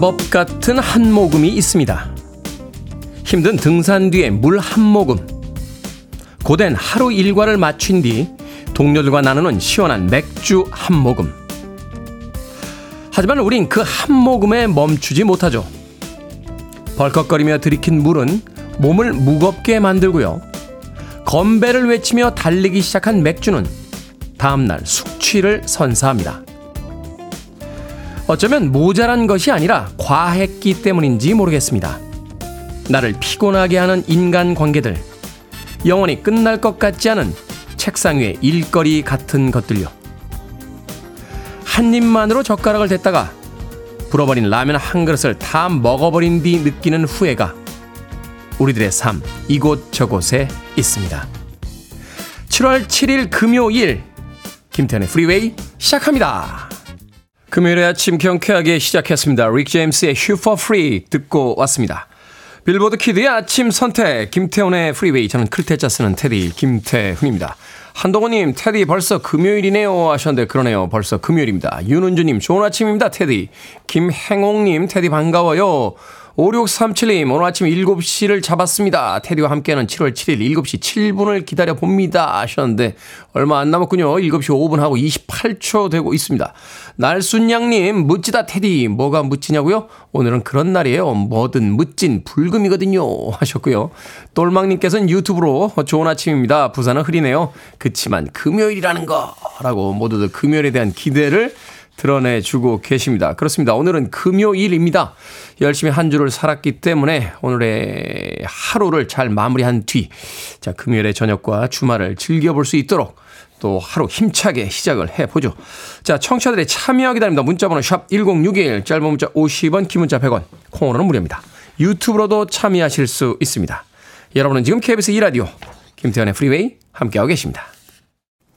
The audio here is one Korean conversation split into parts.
마법 같은 한 모금이 있습니다. 힘든 등산 뒤에 물 한 모금. 고된 하루 일과를 마친 뒤 동료들과 나누는 시원한 맥주 한 모금. 하지만 우린 그 한 모금에 멈추지 못하죠. 벌컥거리며 들이킨 물은 몸을 무겁게 만들고요. 건배를 외치며 달리기 시작한 맥주는 다음날 숙취를 선사합니다. 어쩌면 모자란 것이 아니라 과했기 때문인지 모르겠습니다. 나를 피곤하게 하는 인간 관계들, 영원히 끝날 것 같지 않은 책상 위의 일거리 같은 것들요. 한 입만으로 젓가락을 댔다가 불어버린 라면 한 그릇을 다 먹어버린 뒤 느끼는 후회가 우리들의 삶 이곳저곳에 있습니다. 7월 7일 금요일 김태훈의 프리웨이 시작합니다. 금요일에 아침 경쾌하게 시작했습니다. 릭 제임스의 Super Freak 듣고 왔습니다. 빌보드 kid의 아침 선택 김태훈의 프리웨이 저는 클 태 자 쓰는 테디 김태훈입니다. 한동호님 테디 벌써 금요일이네요 하셨는데 그러네요 벌써 금요일입니다. 윤은주님 좋은 아침입니다 테디 김행옥님 테디 반가워요 5637님, 오늘 아침 7시를 잡았습니다. 테디와 함께하는 7월 7일 7시 7분을 기다려 봅니다. 하셨는데, 얼마 안 남았군요. 7시 5분 하고 28초 되고 있습니다. 날순양님, 멋지다, 테디. 뭐가 멋지냐고요? 오늘은 그런 날이에요. 뭐든 멋진 불금이거든요. 하셨고요. 똘망님께서는 유튜브로 좋은 아침입니다. 부산은 흐리네요. 그치만 금요일이라는 거. 라고 모두들 금요일에 대한 기대를 드러내주고 계십니다. 그렇습니다. 오늘은 금요일입니다. 열심히 한 주를 살았기 때문에 오늘의 하루를 잘 마무리한 뒤, 자, 금요일의 저녁과 주말을 즐겨볼 수 있도록 또 하루 힘차게 시작을 해보죠. 자, 청취자들의 참여 기다립니다. 문자번호 샵 1061, 짧은 문자 50원, 긴 문자 100원, 콩으로는 무료입니다. 유튜브로도 참여하실 수 있습니다. 여러분은 지금 KBS 2라디오, 김태현의 프리웨이 함께하고 계십니다.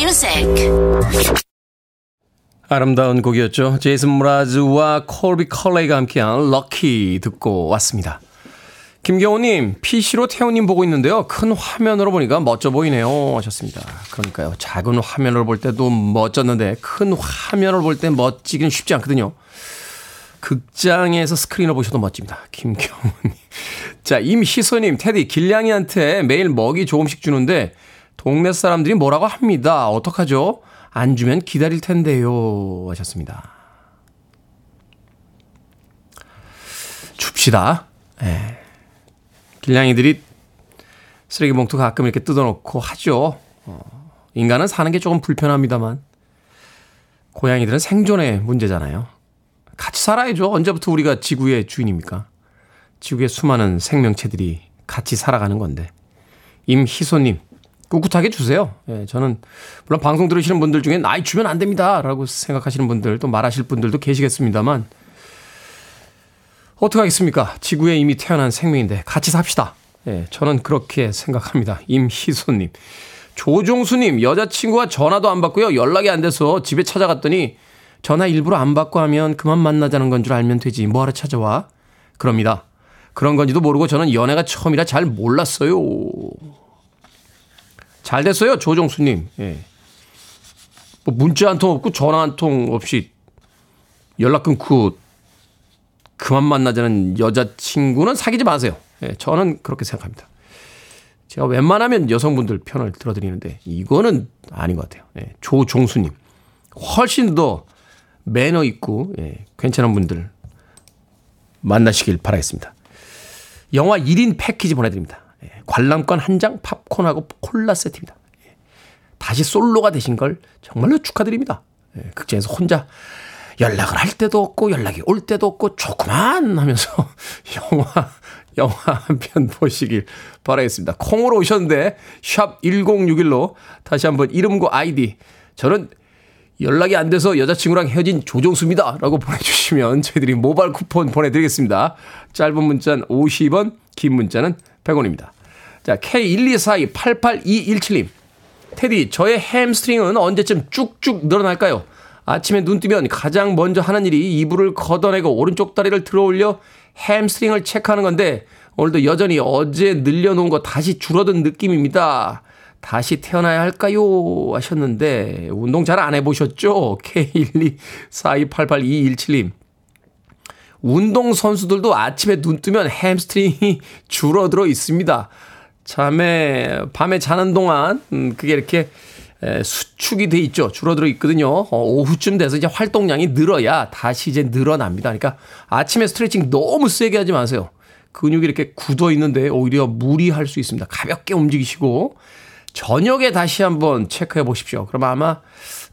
music. 아름다운 곡이었죠. 제이슨 무라즈와 콜비 컬레이가 함께한 럭키 듣고 왔습니다. 김경호님, PC로 태훈님 보고 있는데요. 큰 화면으로 보니까 멋져 보이네요. 하셨습니다. 그러니까요. 작은 화면으로 볼 때도 멋졌는데 큰 화면으로 볼때 멋지기는 쉽지 않거든요. 극장에서 스크린을 보셔도 멋집니다. 김경호님. 자, 임희소님, 테디, 길냥이한테 매일 먹이 조금씩 주는데 동네 사람들이 뭐라고 합니다. 어떡하죠? 안 주면 기다릴 텐데요. 하셨습니다. 줍시다. 예. 길냥이들이 쓰레기 봉투 가끔 이렇게 뜯어놓고 하죠. 어, 인간은 사는 게 조금 불편합니다만, 고양이들은 생존의 문제잖아요. 같이 살아야죠. 언제부터 우리가 지구의 주인입니까? 지구의 수많은 생명체들이 같이 살아가는 건데. 임희소님, 꿋꿋하게 주세요. 예, 저는, 물론 방송 들으시는 분들 중에 나이 주면 안 됩니다. 라고 생각하시는 분들, 또 말하실 분들도 계시겠습니다만, 어떡하겠습니까? 지구에 이미 태어난 생명인데 같이 삽시다. 예, 저는 그렇게 생각합니다. 임희소님. 조종수님, 여자친구가 전화도 안 받고요. 연락이 안 돼서 집에 찾아갔더니 전화 일부러 안 받고 하면 그만 만나자는 건 줄 알면 되지. 뭐하러 찾아와? 그럽니다. 그런 건지도 모르고 저는 연애가 처음이라 잘 몰랐어요. 잘 됐어요, 조종수님. 예. 뭐 문자 한 통 없고 전화 한 통 없이 연락 끊고 그만 만나자는 여자친구는 사귀지 마세요. 예, 저는 그렇게 생각합니다. 제가 웬만하면 여성분들 편을 들어드리는데 이거는 아닌 것 같아요. 예, 조종수님 훨씬 더 매너 있고 예, 괜찮은 분들 만나시길 바라겠습니다. 영화 1인 패키지 보내드립니다. 예, 관람권 한 장, 팝콘하고 콜라 세트입니다. 예, 다시 솔로가 되신 걸 정말로 축하드립니다. 예, 극장에서 혼자 연락을 할 때도 없고 연락이 올 때도 없고 조그만 하면서 영화 영화 한 편 보시길 바라겠습니다. 콩으로 오셨는데 샵 1061로 다시 한번 이름과 아이디 저는 연락이 안 돼서 여자친구랑 헤어진 조종수입니다. 라고 보내주시면 저희들이 모바일 쿠폰 보내드리겠습니다. 짧은 문자는 50원, 긴 문자는 100원입니다. 자, K124288217님. 테디, 저의 햄스트링은 언제쯤 쭉쭉 늘어날까요? 아침에 눈 뜨면 가장 먼저 하는 일이 이불을 걷어내고 오른쪽 다리를 들어 올려 햄스트링을 체크하는 건데 오늘도 여전히 어제 늘려놓은 거 다시 줄어든 느낌입니다. 다시 태어나야 할까요? 하셨는데 운동 잘 안 해보셨죠? K124288217님. 운동 선수들도 아침에 눈 뜨면 햄스트링이 줄어들어 있습니다. 잠에 밤에 자는 동안 음, 그게 이렇게 에, 수축이 돼 있죠. 줄어들어 있거든요. 어, 오후쯤 돼서 이제 활동량이 늘어야 다시 이제 늘어납니다. 그러니까 아침에 스트레칭 너무 세게 하지 마세요. 근육이 이렇게 굳어 있는데 오히려 무리할 수 있습니다. 가볍게 움직이시고 저녁에 다시 한번 체크해 보십시오. 그럼 아마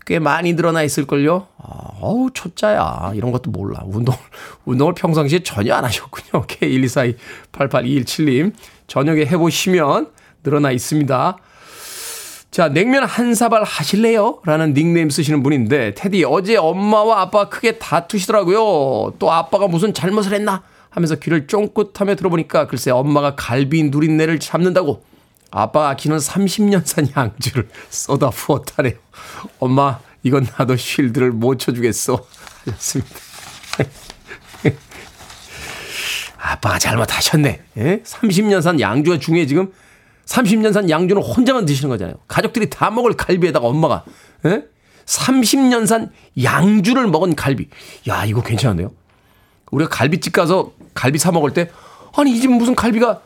꽤 많이 늘어나 있을걸요? 아, 어우, 초짜야. 이런 것도 몰라. 운동, 운동을 평상시에 전혀 안 하셨군요. K124288217님. 저녁에 해보시면 늘어나 있습니다. 자, 냉면 한 사발 하실래요? 라는 닉네임 쓰시는 분인데, 테디, 어제 엄마와 아빠가 크게 다투시더라고요. 또 아빠가 무슨 잘못을 했나? 하면서 귀를 쫑긋하며 들어보니까, 글쎄, 엄마가 갈비 누린내를 잡는다고 아빠가 아끼는 30년산 양주를 쏟아 부었다네요. 엄마, 이건 나도 쉴드를 못 쳐주겠어. 하셨습니다. 아빠가 잘못하셨네. 예? 30년산 양주가 중요해 지금 30년산 양주는 혼자만 드시는 거잖아요. 가족들이 다 먹을 갈비에다가 엄마가 예? 30년산 양주를 먹은 갈비. 야, 이거 괜찮은데요? 우리가 갈비집 가서 갈비 사 먹을 때 아니, 이 집 무슨 갈비가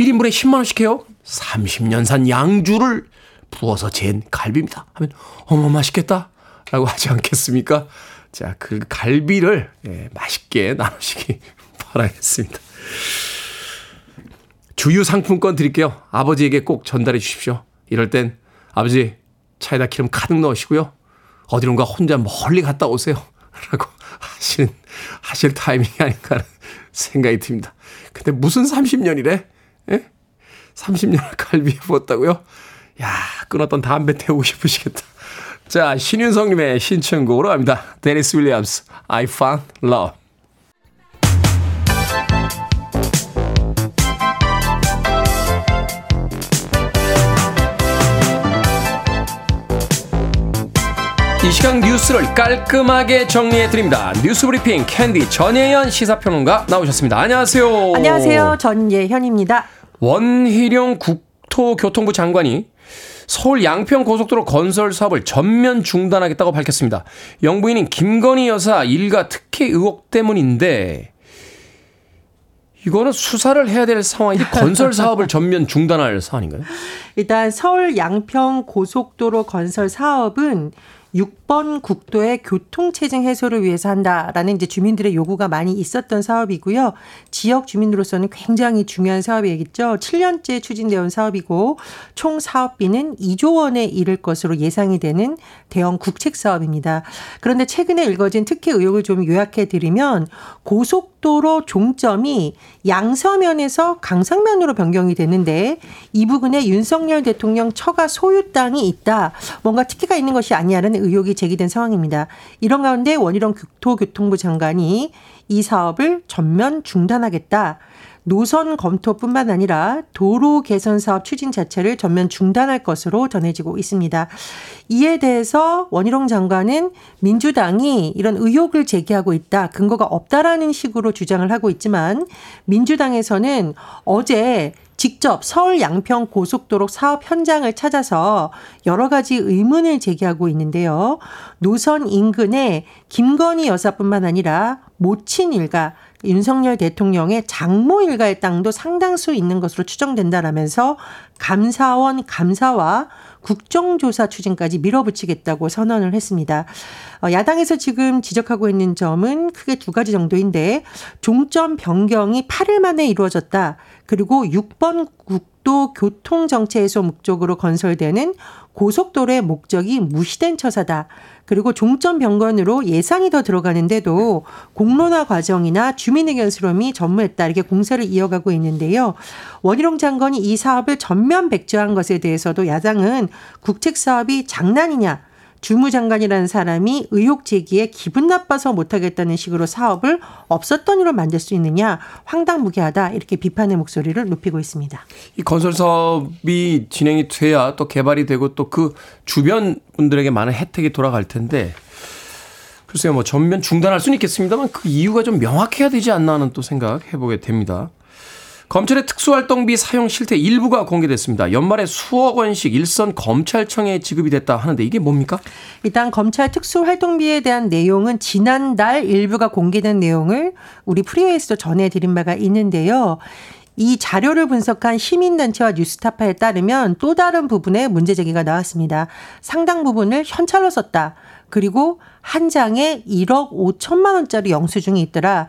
1인분에 10만 원씩 해요? 30년산 양주를 부어서 잰 갈비입니다. 하면 어머 맛있겠다. 라고 하지 않겠습니까? 자, 그 갈비를 예, 맛있게 나누시기 바라겠습니다. 주유 상품권 드릴게요. 아버지에게 꼭 전달해 주십시오. 이럴 땐 아버지 차에다 기름 가득 넣으시고요. 어디론가 혼자 멀리 갔다 오세요. 라고 하시는, 하실 타이밍이 아닌가 하는 생각이 듭니다. 근데 무슨 30년이래? 예? 30년 갈비에 부었다고요? 야, 끊었던 담배 태우고 싶으시겠다. 자, 신윤성님의 신청곡으로 갑니다. 데니스 윌리엄스, I found love. 이 시간 뉴스를 깔끔하게 정리해 드립니다. 뉴스 브리핑 캔디 전예현 시사평론가 나오셨습니다. 안녕하세요. 안녕하세요. 전예현입니다. 원희룡 국토교통부 장관이 서울 양평 고속도로 건설 사업을 전면 중단하겠다고 밝혔습니다. 영부인인 김건희 여사 일가 특혜 의혹 때문인데 이거는 수사를 해야 될 상황인데 건설 사업을 전면 중단할 사안인가요? 일단 서울 양평 고속도로 건설 사업은 6번 국도의 교통체증 해소를 위해서 한다라는 이제 주민들의 요구가 많이 있었던 사업이고요. 지역 주민으로서는 굉장히 중요한 사업이겠죠. 7년째 추진되어 온 사업이고 총 사업비는 2조 원에 이를 것으로 예상이 되는 대형 국책 사업입니다. 그런데 최근에 일거진 특혜 의혹을 좀 요약해 드리면 고속도로 종점이 양서면에서 강상면으로 변경이 되는데 이 부근에 윤석열 대통령 처가 소유 땅이 있다. 뭔가 특혜가 있는 것이 아니냐는 의혹이 제기된 상황입니다. 이런 가운데 원희룡 국토교통부 장관이 이 사업을 전면 중단하겠다. 노선 검토뿐만 아니라 도로 개선 사업 추진 자체를 전면 중단할 것으로 전해지고 있습니다. 이에 대해서 원희룡 장관은 민주당이 이런 의혹을 제기하고 있다. 근거가 없다라는 식으로 주장을 하고 있지만 민주당에서는 어제 직접 서울 양평 고속도로 사업 현장을 찾아서 여러 가지 의문을 제기하고 있는데요. 노선 인근에 김건희 여사뿐만 아니라 모친 일가 윤석열 대통령의 장모 일가의 땅도 상당수 있는 것으로 추정된다라면서 감사원 감사와 국정조사 추진까지 밀어붙이겠다고 선언을 했습니다. 어, 야당에서 지금 지적하고 있는 점은 크게 두 가지 정도인데 종점 변경이 8일 만에 이루어졌다. 그리고 6번 국 국도 교통 정체 해소 목적으로 건설되는 고속도로의 목적이 무시된 처사다. 그리고 종점 변경으로 예산이 더 들어가는데도 공론화 과정이나 주민 의견 수렴이 전무했다. 이렇게 공사를 이어가고 있는데요. 원희룡 장관이 이 사업을 전면 백지화한 것에 대해서도 야당은 국책 사업이 장난이냐. 주무장관이라는 사람이 의혹 제기에 기분 나빠서 못하겠다는 식으로 사업을 없었던 일로 만들 수 있느냐 황당무계하다 이렇게 비판의 목소리를 높이고 있습니다. 이 건설 사업이 진행이 돼야 또 개발이 되고 또 그 주변 분들에게 많은 혜택이 돌아갈 텐데 글쎄요 뭐 전면 중단할 수는 있겠습니다만 그 이유가 좀 명확해야 되지 않나 하는 또 생각 해보게 됩니다. 검찰의 특수활동비 사용 실태 일부가 공개됐습니다. 연말에 수억 원씩 일선 검찰청에 지급이 됐다 하는데 이게 뭡니까? 일단 검찰 특수활동비에 대한 내용은 지난달 일부가 공개된 내용을 우리 프리웨이스도 전해드린 바가 있는데요. 이 자료를 분석한 시민단체와 뉴스타파에 따르면 또 다른 부분에 문제 제기가 나왔습니다. 상당 부분을 현찰로 썼다. 그리고 한 장에 1억 5천만 원짜리 영수증이 있더라.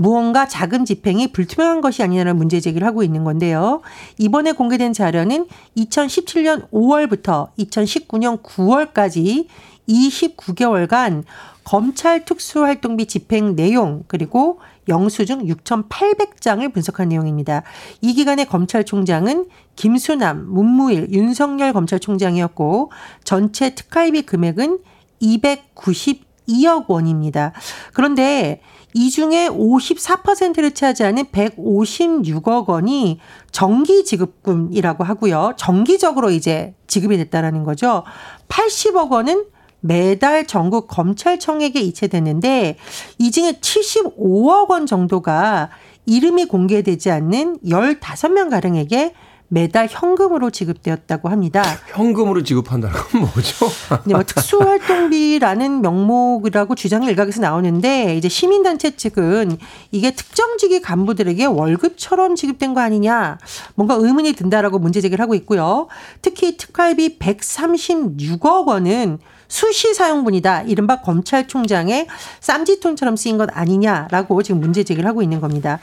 무언가 자금 집행이 불투명한 것이 아니냐는 문제 제기를 하고 있는 건데요. 이번에 공개된 자료는 2017년 5월부터 2019년 9월까지 29개월간 검찰 특수활동비 집행 내용 그리고 영수증 6,800장을 분석한 내용입니다. 이 기간에 검찰총장은 김수남, 문무일, 윤석열 검찰총장이었고 전체 특활비 금액은 292억 원입니다. 그런데 이 중에 54%를 차지하는 156억 원이 정기 지급금이라고 하고요. 정기적으로 이제 지급이 됐다라는 거죠. 80억 원은 매달 전국 검찰청에게 이체됐는데 이 중에 75억 원 정도가 이름이 공개되지 않는 15명 가량에게 매달 현금으로 지급되었다고 합니다. 현금으로 지급한다는 건 뭐죠? 네, 뭐 특수활동비라는 명목이라고 주장이 일각에서 나오는데 이제 시민단체 측은 이게 특정직위 간부들에게 월급처럼 지급된 거 아니냐 뭔가 의문이 든다라고 문제 제기를 하고 있고요. 특히 특활비 136억 원은 수시 사용분이다. 이른바 검찰총장의 쌈지톤처럼 쓰인 것 아니냐라고 지금 문제 제기를 하고 있는 겁니다.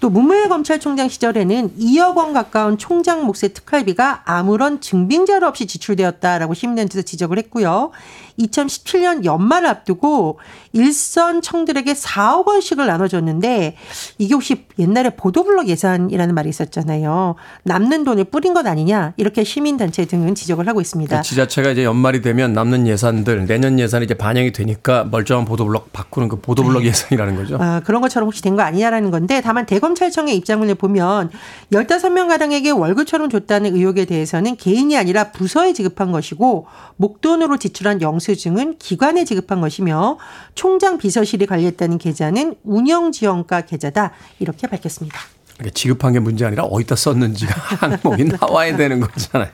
또 문무일 검찰총장 시절에는 2억 원 가까운 총장 몫의 특활비가 아무런 증빙 자료 없이 지출되었다라고 시민단체에서 지적을 했고요. 2017년 연말을 앞두고 일선 청들에게 4억 원씩을 나눠줬는데 이게 혹시 옛날에 보도블록 예산이라는 말이 있었잖아요. 남는 돈을 뿌린 것 아니냐 이렇게 시민단체 등은 지적을 하고 있습니다. 지자체가 이제 연말이 되면 남는 예산 들 내년 예산이 이제 반영이 되니까 멀쩡한 보도블록 바꾸는 그 보도블록 예산이라는 거죠. 아, 그런 것처럼 혹시 된 거 아니냐라는 건데 다만 대검찰청의 입장문을 보면 15명 가량에게 월급처럼 줬다는 의혹에 대해서는 개인이 아니라 부서에 지급한 것이고 목돈으로 지출한 영수증은 기관에 지급한 것이며 총장 비서실이 관리했다는 계좌는 운영지원과 계좌다 이렇게 밝혔습니다. 이게 지급한 게 문제 아니라 어디다 썼는지가 항목이 나와야 되는 거잖아요.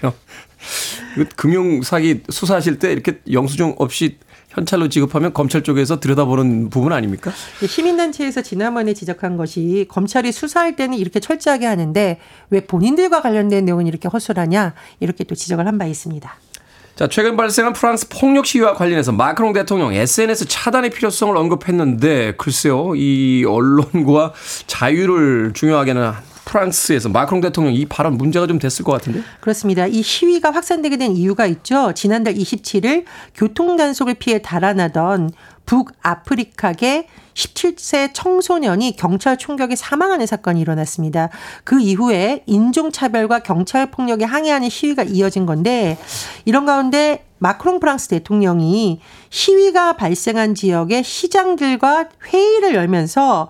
이거 금융 사기 수사하실 때 이렇게 영수증 없이 현찰로 지급하면 검찰 쪽에서 들여다보는 부분 아닙니까? 시민단체에서 지난번에 지적한 것이 검찰이 수사할 때는 이렇게 철저하게 하는데 왜 본인들과 관련된 내용은 이렇게 허술하냐 이렇게 또 지적을 한 바 있습니다. 자, 최근 발생한 프랑스 폭력 시위와 관련해서 마크롱 대통령 SNS 차단의 필요성을 언급했는데 글쎄요, 이 언론과 자유를 중요하게는 프랑스에서 마크롱 대통령 이 발언 문제가 좀 됐을 것 같은데? 그렇습니다. 이 시위가 확산되게 된 이유가 있죠. 지난달 27일 교통 단속을 피해 달아나던 북아프리카계 17세 청소년이 경찰 총격에 사망하는 사건이 일어났습니다. 그 이후에 인종차별과 경찰 폭력에 항의하는 시위가 이어진 건데 이런 가운데 마크롱 프랑스 대통령이 시위가 발생한 지역의 시장들과 회의를 열면서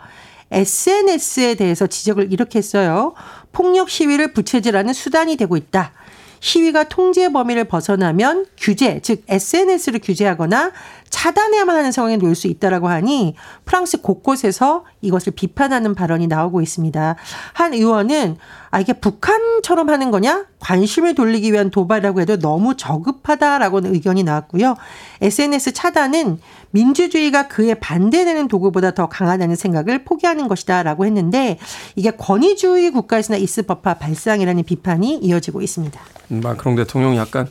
SNS에 대해서 지적을 이렇게 했어요. 폭력 시위를 부채질하는 수단이 되고 있다. 시위가 통제 범위를 벗어나면 규제, 즉 SNS를 규제하거나 차단해야만 하는 상황에 놓일 수 있다라고 하니 프랑스 곳곳에서 이것을 비판하는 발언이 나오고 있습니다. 한 의원은 아 이게 북한처럼 하는 거냐? 관심을 돌리기 위한 도발이라고 해도 너무 저급하다라고 는 의견이 나왔고요. SNS 차단은 민주주의가 그에 반대되는 도구보다 더 강하다는 생각을 포기하는 것이다라고 했는데 이게 권위주의 국가에서나 있을 법한 발상이라는 비판이 이어지고 있습니다. 마크롱 대통령 약간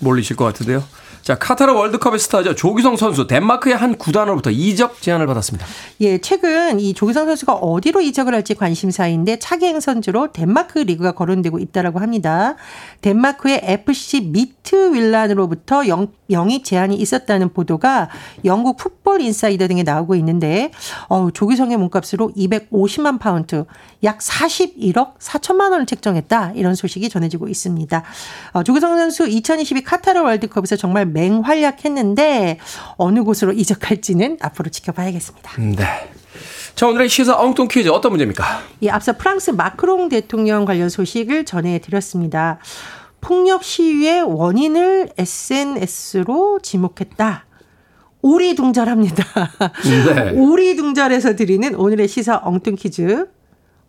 몰리실 것 같은데요. 자, 카타르 월드컵의 스타죠. 조규성 선수 덴마크의 한 구단으로부터 이적 제안을 받았습니다. 예, 최근 이 조규성 선수가 어디로 이적을 할지 관심사인데 차기 행선지로 덴마크 리그가 거론되고 있다라고 합니다. 덴마크의 FC 미트윌란으로부터 영, 영입 제안이 있었다는 보도가 영국 풋볼 인사이더 등에 나오고 있는데 어, 조규성의 몸값으로 250만 파운드, 약 41억 4천만 원을 책정했다. 이런 소식이 전해지고 있습니다. 어, 조기성 선수 2022 카타르 월드컵에서 정말 맹활약했는데 어느 곳으로 이적할지는 앞으로 지켜봐야겠습니다. 네. 자, 오늘의 시사 엉뚱 퀴즈 어떤 문제입니까? 예, 앞서 프랑스 마크롱 대통령 관련 소식을 전해드렸습니다. 폭력 시위의 원인을 SNS로 지목했다. 오리둥절합니다. 네. 오리둥절에서 드리는 오늘의 시사 엉뚱 퀴즈.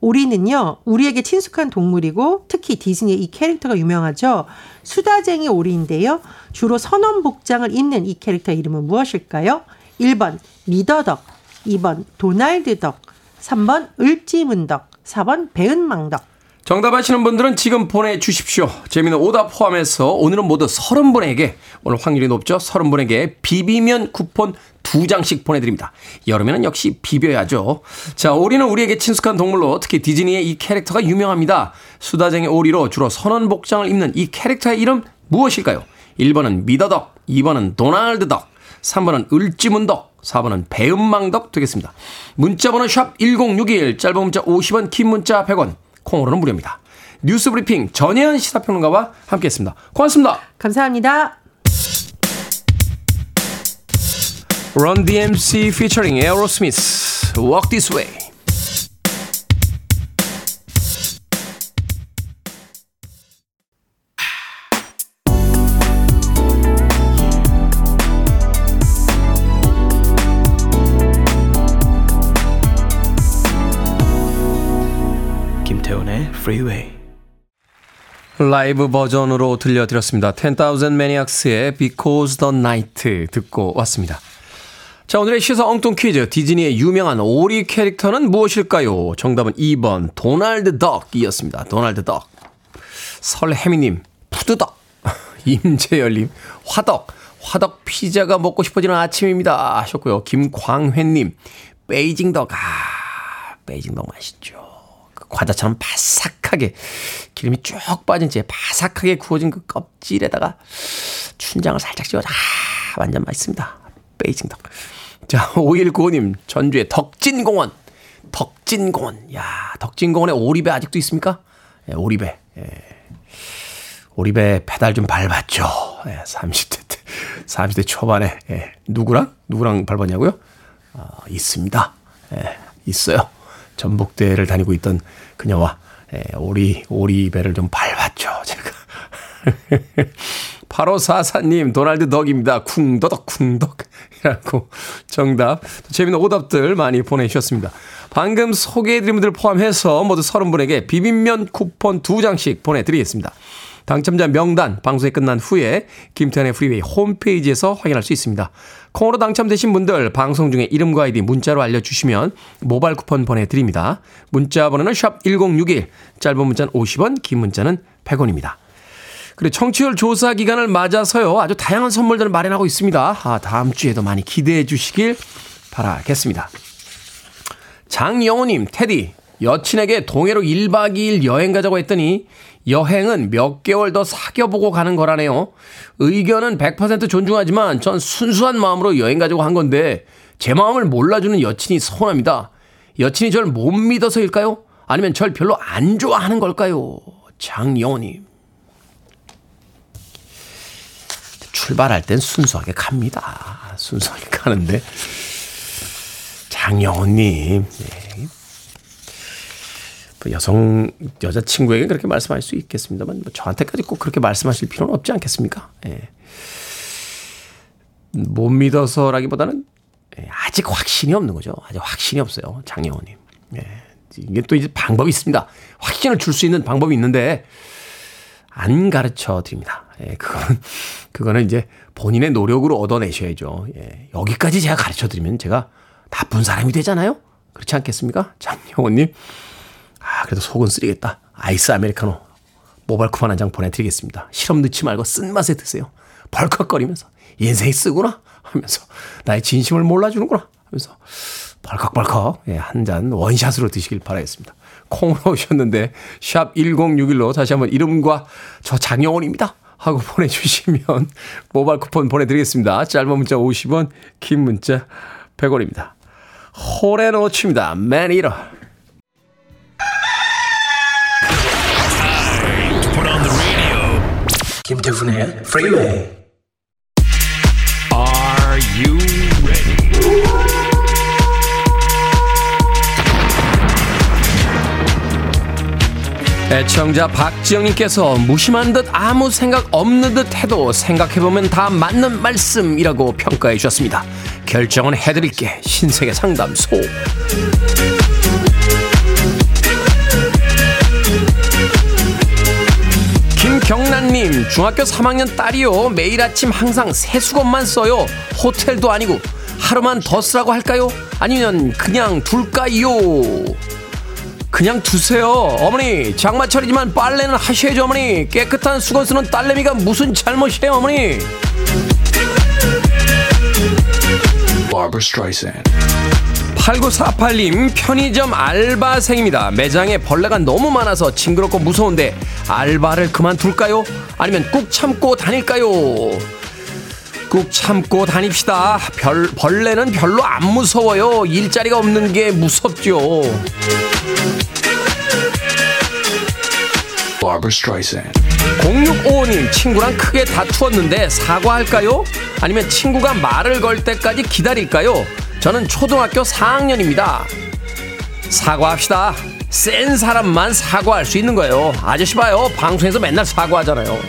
오리는요, 우리에게 친숙한 동물이고 특히 디즈니의 이 캐릭터가 유명하죠. 수다쟁이 오리인데요. 주로 선원 복장을 입는 이 캐릭터 이름은 무엇일까요? 1번 리더덕, 2번 도날드덕, 3번 을지문덕, 4번 배은망덕. 정답 아시는 분들은 지금 보내주십시오. 재미는 오답 포함해서 오늘은 모두 30분에게, 오늘 확률이 높죠? 30분에게 비비면 쿠폰 두 장씩 보내드립니다. 여름에는 역시 비벼야죠. 자, 오리는 우리에게 친숙한 동물로 특히 디즈니의 이 캐릭터가 유명합니다. 수다쟁이 오리로 주로 선원 복장을 입는 이 캐릭터의 이름 무엇일까요? 1번은 미더덕, 2번은 도날드덕, 3번은 을지문덕, 4번은 배은망덕 되겠습니다. 문자번호 샵 1061, 짧은 문자 50원, 긴 문자 100원, 콩으로는 무료입니다. 뉴스 브리핑 전혜연 시사평론가와 함께했습니다. 고맙습니다. 감사합니다. Run DMC featuring Aerosmith, Walk This Way. Freeway. 라이브 버전으로 들려드렸습니다. 10,000 Maniacs의 Because the Night 듣고 왔습니다. 자, 오늘의 시사 엉뚱 퀴즈. 디즈니의 유명한 오리 캐릭터는 무엇일까요? 정답은 2번 도날드 덕이었습니다. 도날드 덕. 설혜미님, 푸드덕. 임재열님, 화덕. 화덕 피자가 먹고 싶어지는 아침입니다. 하셨고요. 김광회님, 베이징 덕. 아, 베이징 덕 맛있죠. 그 과자처럼 바삭하게 기름이 쭉 빠진 채 바삭하게 구워진 그 껍질에다가 춘장을 살짝 찍어서 아, 완전 맛있습니다. 베이징 덕. 자, 5195님, 전주의 덕진공원. 덕진공원. 야, 덕진공원에 오리배 아직도 있습니까? 예, 오리배. 예. 오리배 페달 좀 밟았죠. 예, 30대 때, 30대 초반에. 예. 누구랑? 누구랑 밟았냐고요? 아, 있습니다. 예, 있어요. 전북대를 다니고 있던 그녀와 예, 오리, 오리배를 좀 밟았죠. 제가. 8544님, 도날드 덕입니다. 쿵더덕, 쿵덕. 이라고 정답. 또 재미있는 오답들 많이 보내주셨습니다. 방금 소개해드린 분들 포함해서 모두 30분에게 비빔면 쿠폰 두 장씩 보내드리겠습니다. 당첨자 명단 방송이 끝난 후에 김태훈의 프리웨이 홈페이지에서 확인할 수 있습니다. 콩으로 당첨되신 분들 방송 중에 이름과 아이디 문자로 알려주시면 모바일 쿠폰 보내드립니다. 문자 번호는 샵 1061, 짧은 문자는 50원, 긴 문자는 100원입니다. 그리고 청취율 조사 기간을 맞아서요. 아주 다양한 선물들을 마련하고 있습니다. 아, 다음 주에도 많이 기대해 주시길 바라겠습니다. 장영호님, 테디, 여친에게 동해로 1박 2일 여행 가자고 했더니 여행은 몇 개월 더 사겨보고 가는 거라네요. 의견은 100% 존중하지만 전 순수한 마음으로 여행 가자고 한 건데 제 마음을 몰라주는 여친이 서운합니다. 여친이 절 못 믿어서일까요? 아니면 절 별로 안 좋아하는 걸까요? 장영호님. 출발할 땐 순수하게 갑니다. 순수하게 가는데 장영호님 예. 뭐 여성 여자 친구에게 그렇게 말씀할 수 있겠습니다만 뭐 저한테까지 꼭 그렇게 말씀하실 필요는 없지 않겠습니까? 예. 못 믿어서라기보다는 예, 아직 확신이 없는 거죠. 아직 확신이 없어요, 장영호님. 예. 이게 또 이제 방법이 있습니다. 확신을 줄 수 있는 방법이 있는데 안 가르쳐 드립니다. 예, 그거는, 그거는 이제 본인의 노력으로 얻어내셔야죠. 예, 여기까지 제가 가르쳐 드리면 제가 나쁜 사람이 되잖아요? 그렇지 않겠습니까? 장영호님. 아, 그래도 속은 쓰리겠다. 아이스 아메리카노 모바일 쿠폰 한 장 보내드리겠습니다. 실험 넣지 말고 쓴맛에 드세요. 벌컥거리면서 인생이 쓰구나 하면서 나의 진심을 몰라주는구나 하면서 벌컥벌컥 예, 한 잔 원샷으로 드시길 바라겠습니다. 콩으로 오셨는데 샵 1061로 다시 한번 이름과 저 장영원입니다. 하고 보내주시면 모바일 쿠폰 보내드리겠습니다. 짧은 문자 50원, 긴 문자 100원입니다. 호레노치입니다. 매니러. 김태훈의 Freeway. Are you ready? 애청자 박지영님께서 무심한 듯 아무 생각 없는 듯 해도 생각해보면 다 맞는 말씀이라고 평가해 주셨습니다. 결정은 해드릴게 신세계 상담소. 경란님 중학교 3학년 딸이요 매일 아침 항상 세수건만 써요 호텔도 아니고 하루만 더 쓰라고 할까요 아니면 그냥 둘까요 그냥 두세요. 어머니, 장마철이지만 빨래는 하셔야죠, 어머니. 깨끗한 수건 쓰는 딸내미가 무슨 잘못이에요, 어머니. Barbara Streisand. 8948님, 편의점 알바생입니다. 매장에 벌레가 너무 많아서 징그럽고 무서운데, 알바를 그만둘까요? 아니면 꾹 참고 다닐까요? 꾹 참고 다닙시다. 별, 벌레는 별로 안 무서워요. 일자리가 없는 게 무섭죠. Barbara Streisand. 0655님 친구랑 크게 다투었는데 사과할까요? 아니면 친구가 말을 걸 때까지 기다릴까요? 저는 초등학교 4학년입니다. 사과합시다. 센 사람만 사과할 수 있는 거예요. 아저씨 봐요. 방송에서 맨날 사과하잖아요.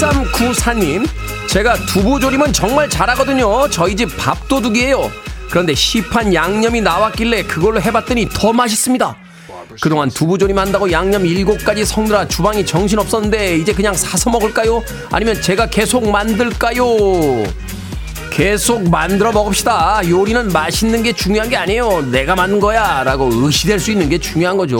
7394님, 제가 두부조림은 정말 잘하거든요. 저희 집 밥도둑이에요. 그런데 시판 양념이 나왔길래 그걸로 해봤더니 더 맛있습니다. 그동안 두부조림 한다고 양념 7가지 성느라 주방이 정신없었는데 이제 그냥 사서 먹을까요? 아니면 제가 계속 만들까요? 계속 만들어 먹읍시다. 요리는 맛있는 게 중요한 게 아니에요. 내가 만든 거야. 라고 의시될 수 있는 게 중요한 거죠.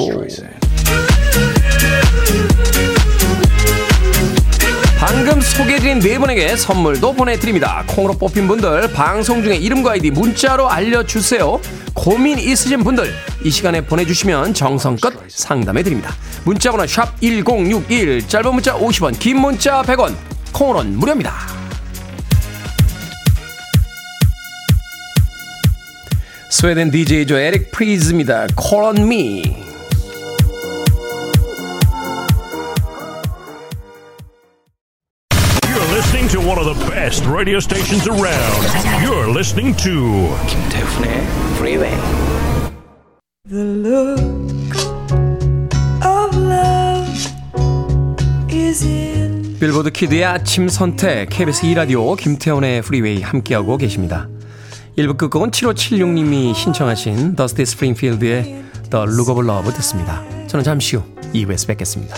방금 소개해드린 네 분에게 선물도 보내드립니다. 콩으로 뽑힌 분들 방송 중에 이름과 아이디 문자로 알려주세요. 고민 있으신 분들 이 시간에 보내주시면 정성껏 상담해드립니다. 문자번호 샵 1061 짧은 문자 50원 긴 문자 100원 콩으로는 무료입니다. 스웨덴 DJ죠 에릭 프리즈입니다. Call on me. Best radio stations around. You're listening to 김태훈의 Freeway. The look of love is in 빌보드 키드의 아침 선택 KBS 2 라디오 김태훈의 프리웨이 함께하고 계십니다. 1부 끝곡은 7576님이 신청하신 더스티 스프링필드의 The Look of Love 듣습니다. 저는 잠시 후 2부에서 뵙겠습니다.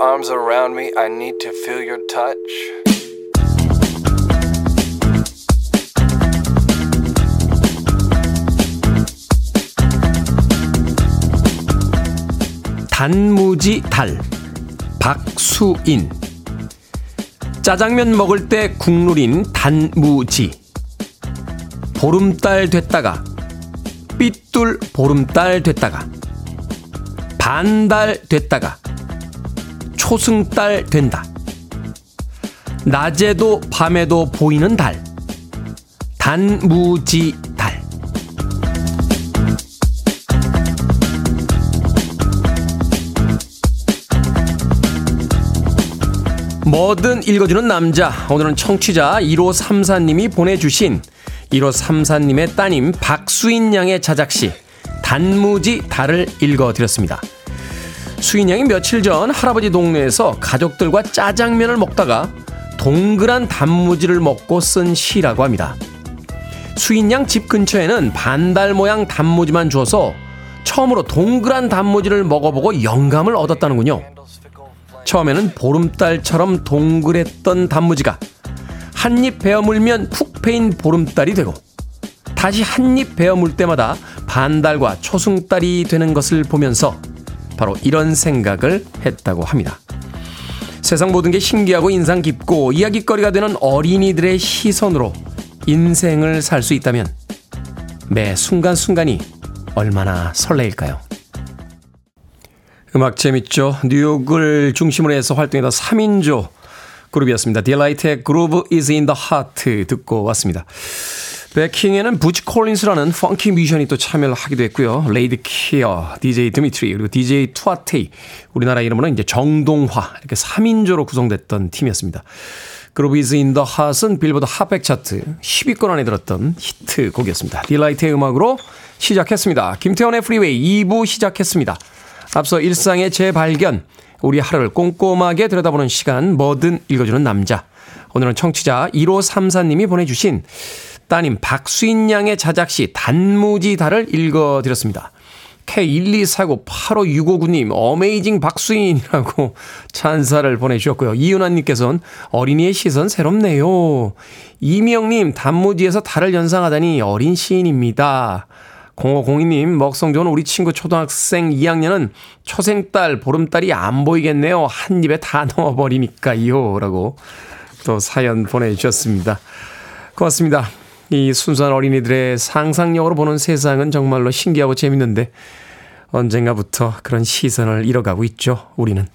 Arms around me. I need to feel your touch. 단무지 달 박수인 짜장면 먹을 때 국룰인 단무지 보름달 됐다가 삐뚤 보름달 됐다가 반달 됐다가 초승달 된다 낮에도 밤에도 보이는 달 단무지 달 뭐든 읽어주는 남자. 오늘은 청취자 1534님이 보내주신 1534님의 따님 박수인 양의 자작시 단무지 달을 읽어드렸습니다. 수인 양이 며칠 전 할아버지 동네에서 가족들과 짜장면을 먹다가 동그란 단무지를 먹고 쓴 시라고 합니다. 수인양 집 근처에는 반달 모양 단무지만 주어서 처음으로 동그란 단무지를 먹어보고 영감을 얻었다는군요. 처음에는 보름달처럼 동그랬던 단무지가 한 입 베어 물면 푹 패인 보름달이 되고 다시 한 입 베어 물 때마다 반달과 초승달이 되는 것을 보면서 바로 이런 생각을 했다고 합니다. 세상 모든 게 신기하고 인상 깊고 이야기거리가 되는 어린이들의 시선으로 인생을 살 수 있다면 매 순간순간이 얼마나 설레일까요? 음악 재밌죠? 뉴욕을 중심으로 해서 활동했던 3인조 그룹이었습니다. 딜라이트의 Groove is in the Heart 듣고 왔습니다. 백킹에는 부치 콜린스라는 펑키 뮤지션이 또 참여를 하기도 했고요. 레이디 키어, DJ 드미트리, 그리고 DJ 토와 테이, 우리나라 이름으로는 이제 정동화, 이렇게 3인조로 구성됐던 팀이었습니다. Groove Is in the Heart는 빌보드 핫백 차트 10위권 안에 들었던 히트곡이었습니다. 디라이트의 음악으로 시작했습니다. 김태훈의 프리웨이 2부 시작했습니다. 앞서 일상의 재발견, 우리 하루를 꼼꼼하게 들여다보는 시간, 뭐든 읽어주는 남자. 오늘은 청취자 1534님이 보내주신 따님 박수인 양의 자작시 단무지다를 읽어드렸습니다. K124985659님, 어메이징 박수인이라고 찬사를 보내주셨고요. 이윤아님께서는 어린이의 시선 새롭네요. 이미영님, 단무지에서 달을 연상하다니 어린 시인입니다. 0502님, 먹성 좋은 우리 친구 초등학생 2학년은 초생딸, 보름달이 안 보이겠네요. 한 입에 다 넣어버리니까요. 라고 또 사연 보내주셨습니다. 고맙습니다. 이 순수한 어린이들의 상상력으로 보는 세상은 정말로 신기하고 재밌는데 언젠가부터 그런 시선을 잃어가고 있죠. 우리는.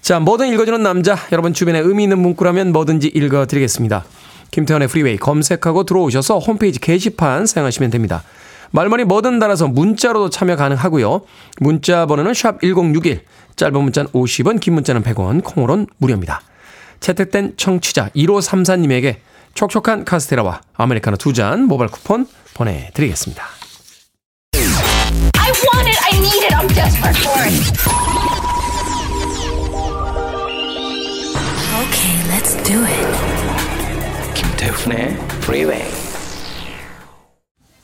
자, 뭐든 읽어주는 남자. 여러분 주변에 의미 있는 문구라면 뭐든지 읽어드리겠습니다. 김태현의 프리웨이 검색하고 들어오셔서 홈페이지 게시판 사용하시면 됩니다. 말머리 뭐든 달아서 문자로도 참여 가능하고요. 문자 번호는 샵 1061, 짧은 문자는 50원, 긴 문자는 100원, 콩으로는 무료입니다. 채택된 청취자 1534님에게 촉촉한 카스테라와 아메리카노 두 잔 모바일 쿠폰 보내드리겠습니다. I want it. I need it. I'm desperate for it. Okay, let's do it. 김태훈의 Freeway.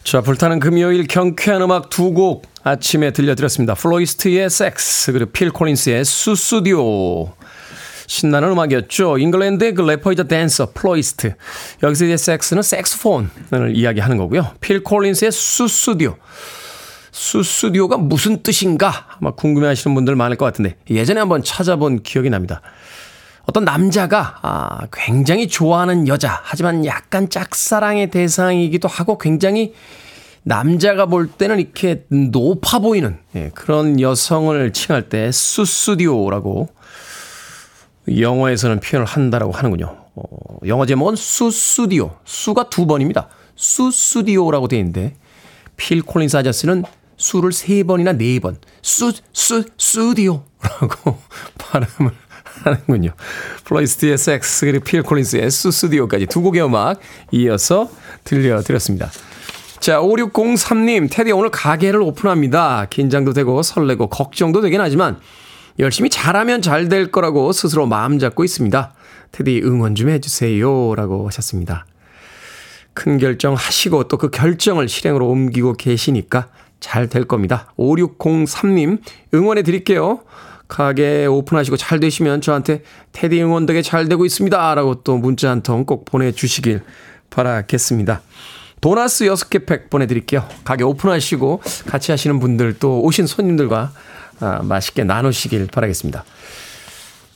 자, 불타는 금요일 경쾌한 음악 두 곡 아침에 들려드렸습니다. 플로이스트의 섹스, 그리고 필 콜린스의 Sussudio. 신나는 음악이었죠. 잉글랜드의 그 래퍼이자 댄서 플러 이스트. 여기서 이제 섹스는 색스폰을 이야기하는 거고요. 필 콜린스의 Sussudio. Sussudio가 무슨 뜻인가? 아마 궁금해 하시는 분들 많을 것 같은데 예전에 한번 찾아본 기억이 납니다. 어떤 남자가 아, 굉장히 좋아하는 여자, 하지만 약간 짝사랑의 대상이기도 하고 굉장히 남자가 볼 때는 이렇게 높아 보이는 예, 그런 여성을 칭할 때 Sussudio라고 영어에서는 표현을 한다라고 하는군요. 어, 영어 제목은 Sussudio. 수가 두 번입니다. Sussudio라고 되어 있는데 필 콜린스 아저씨는 수를 세 번이나 네 번. 수, 수, 수디오라고 발음을 하는군요. 플로이스트의 섹스 그리고 필 콜린스의 Sussudio까지 두 곡의 음악 이어서 들려드렸습니다. 자, 5603님, 테디 오늘 가게를 오픈합니다. 긴장도 되고 설레고 걱정도 되긴 하지만 열심히 잘하면 잘 될 거라고 스스로 마음 잡고 있습니다. 테디 응원 좀 해주세요. 라고 하셨습니다. 큰 결정 하시고 또 그 결정을 실행으로 옮기고 계시니까 잘 될 겁니다. 5603님 응원해 드릴게요. 가게 오픈하시고 잘 되시면 저한테 테디 응원 덕에 잘 되고 있습니다. 라고 또 문자 한 통 꼭 보내주시길 바라겠습니다. 도나스 6개 팩 보내드릴게요. 가게 오픈하시고 같이 하시는 분들 또 오신 손님들과 아, 맛있게 나누시길 바라겠습니다.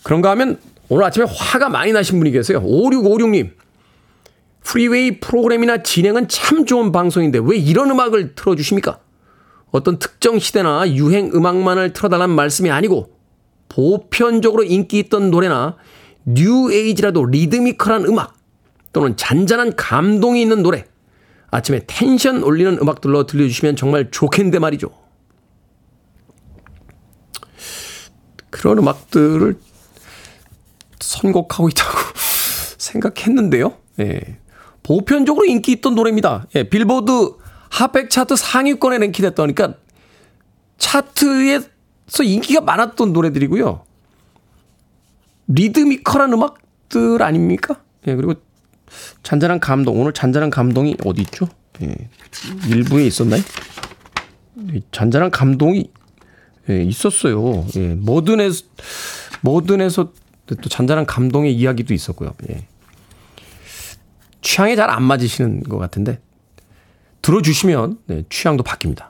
그런가 하면 오늘 아침에 화가 많이 나신 분이 계세요. 5656님. 프리웨이 프로그램이나 진행은 참 좋은 방송인데 왜 이런 음악을 틀어주십니까? 어떤 특정 시대나 유행 음악만을 틀어달라는 말씀이 아니고 보편적으로 인기 있던 노래나 뉴 에이지라도 리드미컬한 음악 또는 잔잔한 감동이 있는 노래 아침에 텐션 올리는 음악들로 들려주시면 정말 좋겠는데 말이죠. 그런 음악들을 선곡하고 있다고 생각했는데요. 예. 보편적으로 인기 있던 노래입니다. 예, 빌보드 핫백 차트 상위권에 랭킹됐다니까 차트에서 인기가 많았던 노래들이고요. 리드미컬한 음악들 아닙니까? 예, 그리고 잔잔한 감동. 오늘 잔잔한 감동이 어디 있죠? 예, 일부에 있었나요? 이 잔잔한 감동이 예, 있었어요. 예, 모든에서 모든에서 또 잔잔한 감동의 이야기도 있었고요. 예. 취향에 잘안 맞으시는 것 같은데 들어주시면 네, 취향도 바뀝니다.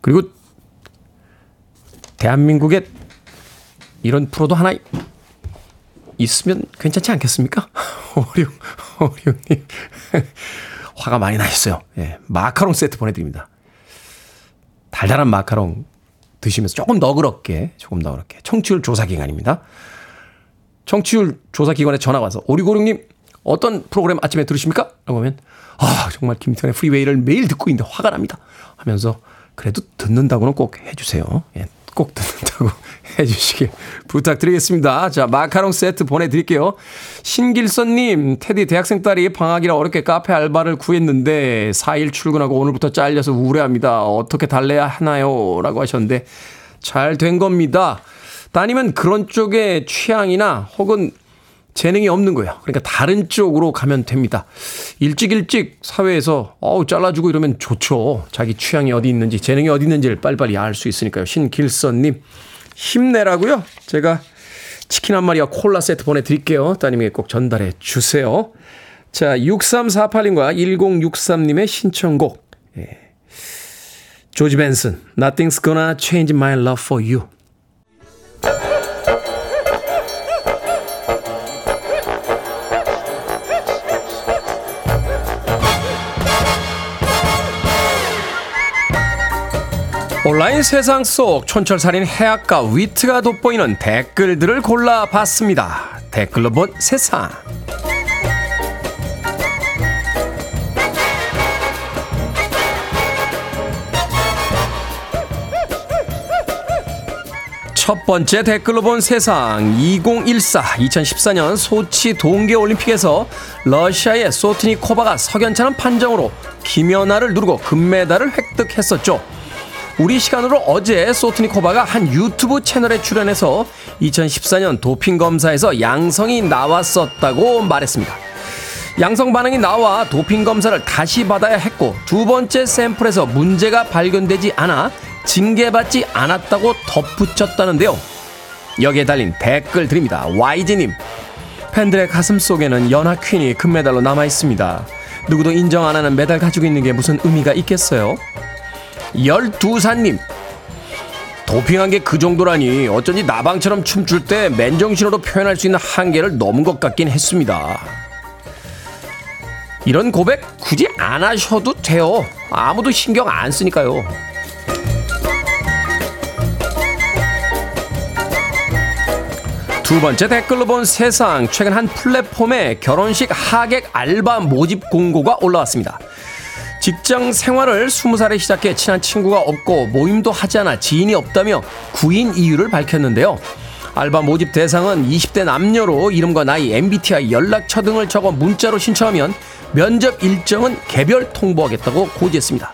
그리고 대한민국에 이런 프로도 하나 있으면 괜찮지 않겠습니까? 오륙, 오륙님. 화가 많이 나셨어요. 예, 마카롱 세트 보내드립니다. 달달한 마카롱 드시면서 조금 너그럽게, 조금 너그럽게. 청취율 조사 기간입니다. 청취율 조사 기관에 전화 와서 오리고룡님 어떤 프로그램 아침에 들으십니까? 라고 하면 아 정말 김태현의 프리웨이를 매일 듣고 있는데 화가 납니다. 하면서 그래도 듣는다고는 꼭 해주세요. 예, 꼭 듣는다고 해주시길 부탁드리겠습니다. 자 마카롱 세트 보내드릴게요. 신길선님 테디 대학생 딸이 방학이라 어렵게 카페 알바를 구했는데 4일 출근하고 오늘부터 잘려서 우울해합니다. 어떻게 달래야 하나요? 라고 하셨는데 잘 된 겁니다. 따님은 그런 쪽의 취향이나 혹은 재능이 없는 거예요. 그러니까 다른 쪽으로 가면 됩니다. 일찍 일찍 사회에서 어우 잘라주고 이러면 좋죠. 자기 취향이 어디 있는지 재능이 어디 있는지를 빨리빨리 알 수 있으니까요. 신길선님 힘내라고요. 제가 치킨 한 마리와 콜라 세트 보내드릴게요. 따님에게 꼭 전달해 주세요. 자 6348님과 1063님의 신청곡 예. 조지 벤슨 Nothing's gonna change my love for you 온라인 세상 속 촌철살인 해악과 위트가 돋보이는 댓글들을 골라봤습니다. 댓글로 본 세상. 첫 번째 댓글로 본 세상 2014 2014년 소치 동계올림픽에서 러시아의 소트니 코바가 석연찮은 판정으로 김연아를 누르고 금메달을 획득했었죠. 우리 시간으로 어제 소트니코바가 한 유튜브 채널에 출연해서 2014년 도핑 검사에서 양성이 나왔었다고 말했습니다. 양성 반응이 나와 도핑 검사를 다시 받아야 했고 두 번째 샘플에서 문제가 발견되지 않아 징계받지 않았다고 덧붙였다는데요. 여기에 달린 댓글 드립니다. YG님. 팬들의 가슴 속에는 연하 퀸이 금메달로 남아 있습니다. 누구도 인정 안 하는 메달 가지고 있는 게 무슨 의미가 있겠어요? 열두사님 도핑한 게 그 정도라니 어쩐지 나방처럼 춤출 때 맨정신으로 표현할 수 있는 한계를 넘은 것 같긴 했습니다. 이런 고백 굳이 안 하셔도 돼요. 아무도 신경 안 쓰니까요. 두 번째 댓글로 본 세상 최근 한 플랫폼에 결혼식 하객 알바 모집 공고가 올라왔습니다. 직장 생활을 20살에 시작해 친한 친구가 없고 모임도 하지 않아 지인이 없다며 구인 이유를 밝혔는데요. 알바 모집 대상은 20대 남녀로 이름과 나이, MBTI, 연락처 등을 적어 문자로 신청하면 면접 일정은 개별 통보하겠다고 고지했습니다.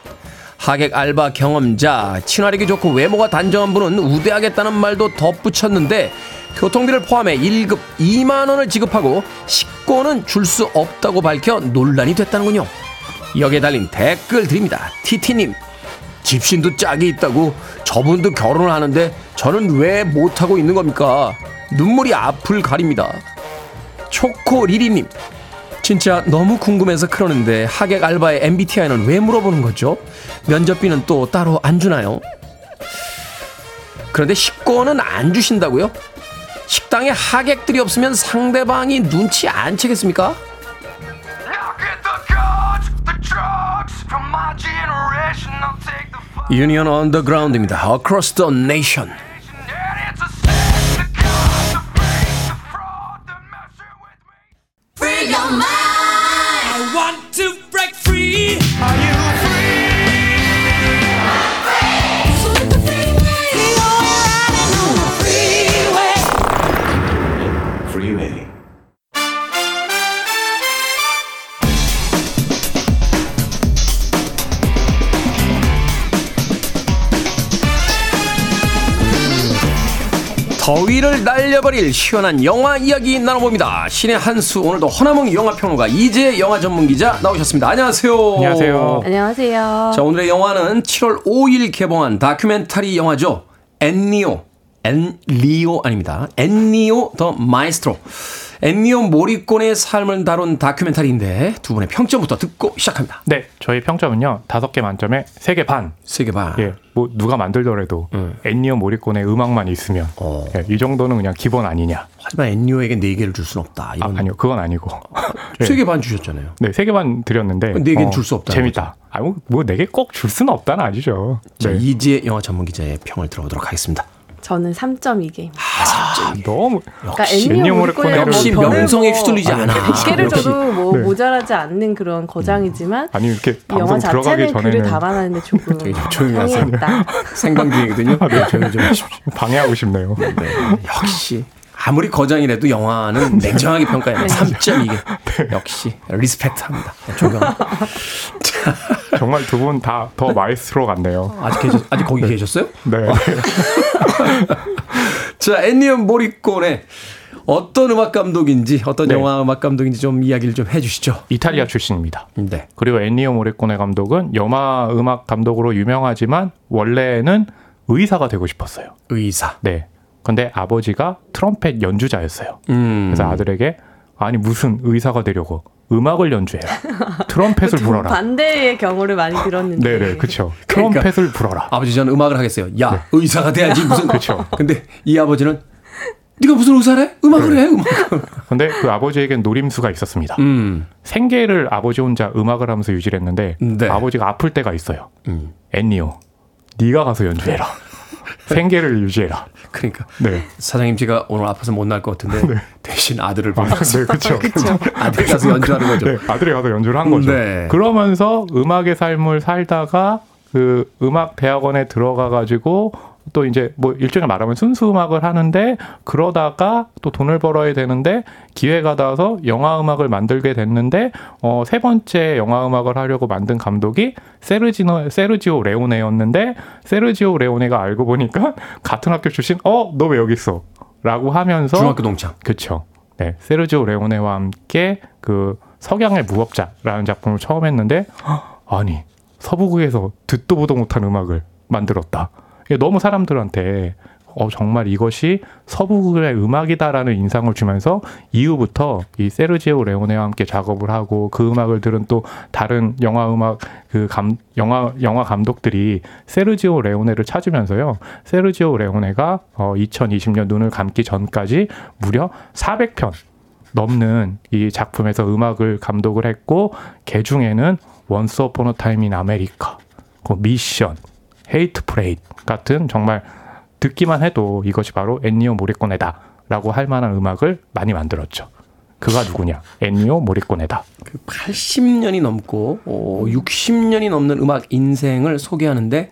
하객 알바 경험자, 친화력이 좋고 외모가 단정한 분은 우대하겠다는 말도 덧붙였는데 교통비를 포함해 1급 2만 원을 지급하고 식권은 줄 수 없다고 밝혀 논란이 됐다는군요. 여기에 달린 댓글 드립니다. 티티님, 집신도 짝이 있다고 저분도 결혼을 하는데 저는 왜 못하고 있는 겁니까? 눈물이 앞을 가립니다. 초코리리님, 진짜 너무 궁금해서 그러는데 하객 알바의 MBTI는 왜 물어보는 거죠? 면접비는 또 따로 안 주나요? 그런데 식권은 안 주신다고요? 식당에 하객들이 없으면 상대방이 눈치 안 채겠습니까? Look at the cards, the drugs from my generation. I'll take the fight. 유니언 언더그라운드입니다. Across the Nation. 더위를 날려버릴 시원한 영화 이야기 나눠봅니다. 씨네한수 오늘도 허남웅 영화평론가 이지혜 영화 전문기자 나오셨습니다. 안녕하세요. 안녕하세요. 안녕하세요. 자 오늘의 영화는 7월 5일 개봉한 다큐멘터리 영화죠. 엔니오 엔리오 아닙니다. 엔니오 The Maestro 엔니오 모리코네 삶을 다룬 다큐멘터리인데 두 분의 평점부터 듣고 시작합니다. 네, 저희 평점은요 다섯 개 만점에 세 개 반. 세 개 반. 예, 뭐 누가 만들더라도 엔니어 모리콘의 음악만 있으면 어. 예, 이 정도는 그냥 기본 아니냐. 하지만 엔니오에게 네 개를 줄 수는 없다. 아, 이런 아 니요, 그건 아니고. 예. 세계 반 주셨잖아요. 네, 세 개 반 드렸는데 네 개는 줄수 없다는 재밌다. 아, 뭐네 개 꼭 줄 수는 없다는 아니죠. 자, 네. 이지혜 영화 전문 기자의 평을 들어보도록 하겠습니다. 저는 3.2개. 아, 너무 그러니까 역시 엔니오 역시 명성에 뭐 휘둘리지 않아. 개를. 줘도 뭐 네. 모자라지 않는 그런 거장이지만 아니 이렇게 이 영화 방송 들어가기 자체는 글을 담아놨는데 조금 조용히 하세요. 상했다. 생방 중이거든요. 네, 조용히 좀 하십시오. 방해하고 싶네요. 네, 역시 아무리 거장이라도 영화는 냉정하게 평가해야 돼. 3.2개. 역시 respect합니다. 존경합니다. 정말 두 분 다 The Maestro 같네요. 아직 계셨, 아직 거기 계셨어요? 네. 자, 엔니오 모리코네 어떤 음악 감독인지, 어떤 네. 영화 음악 감독인지 좀 이야기를 좀 해주시죠. 이탈리아 출신입니다. 네. 그리고 엔니오 모리코네 감독은 영화 음악 감독으로 유명하지만 원래는 의사가 되고 싶었어요. 의사. 네. 근데 아버지가 트럼펫 연주자였어요. 음. 그래서 아들에게 아니 무슨 의사가 되려고 음악을 연주해라. 트럼펫을 불어라. 반대의 경우를 많이 들었는데. 네네, 그렇죠. 그러니까. 트럼펫을 불어라. 아버지 저는 음악을 하겠어요. 야, 의사가 돼야지 무슨. 그쵸. 근데 이 아버지는 네가 무슨 의사래? 음악을 해, 음악을. 근데 그 아버지에겐 노림수가 있었습니다. 음. 생계를 아버지 혼자 음악을 하면서 유지를 했는데 네. 아버지가 아플 때가 있어요. 음. 엔니오, 네가 가서 연주해라. 생계를 유지해라. 그러니까 네. 사장님 제가 오늘 아파서 못 날 것 같은데 대신 아들을 보내서 네, 그렇죠. 아들 가서 연주하는 거죠. 네, 아들이 가서 연주를 한 거죠. 네. 그러면서 음악의 삶을 살다가 그 음악 대학원에 들어가 가지고 또 이제 뭐 일종의 말하면 순수 음악을 하는데 그러다가 또 돈을 벌어야 되는데 기회가 닿아서 영화 음악을 만들게 됐는데 어 세 번째 영화 음악을 하려고 만든 감독이 세르지노 세르지오 레오네였는데 세르지오 레오네가 알고 보니까 같은 학교 출신 어 너 왜 여기 있어? 라고 하면서 중학교 동창. 그렇죠. 네, 세르지오 레오네와 함께 그 석양의 무법자라는 작품을 처음 했는데 헉, 아니 서부극에서 듣도 보도 못한 음악을 만들었다. 이게 너무 사람들한테 어 정말 이것이 서부극의 음악이다라는 인상을 주면서 이후부터 이 세르지오 레오네와 함께 작업을 하고 그 음악을 들은 또 다른 영화 음악 그 감 영화 영화 감독들이 세르지오 레오네를 찾으면서요. 세르지오 레오네가 어 2020년 눈을 감기 전까지 무려 400편 넘는 이 작품에서 음악을 감독을 했고 개 중에는 Once Upon a Time in America, 그 미션, Hateful Eight 같은 정말 듣기만 해도 이것이 바로 엔니오 모리꼬네다라고 할 만한 음악을 많이 만들었죠. 그가 누구냐? 엔니오 모리꼬네다. 80년이 넘고 어, 60년이 넘는 음악 인생을 소개하는데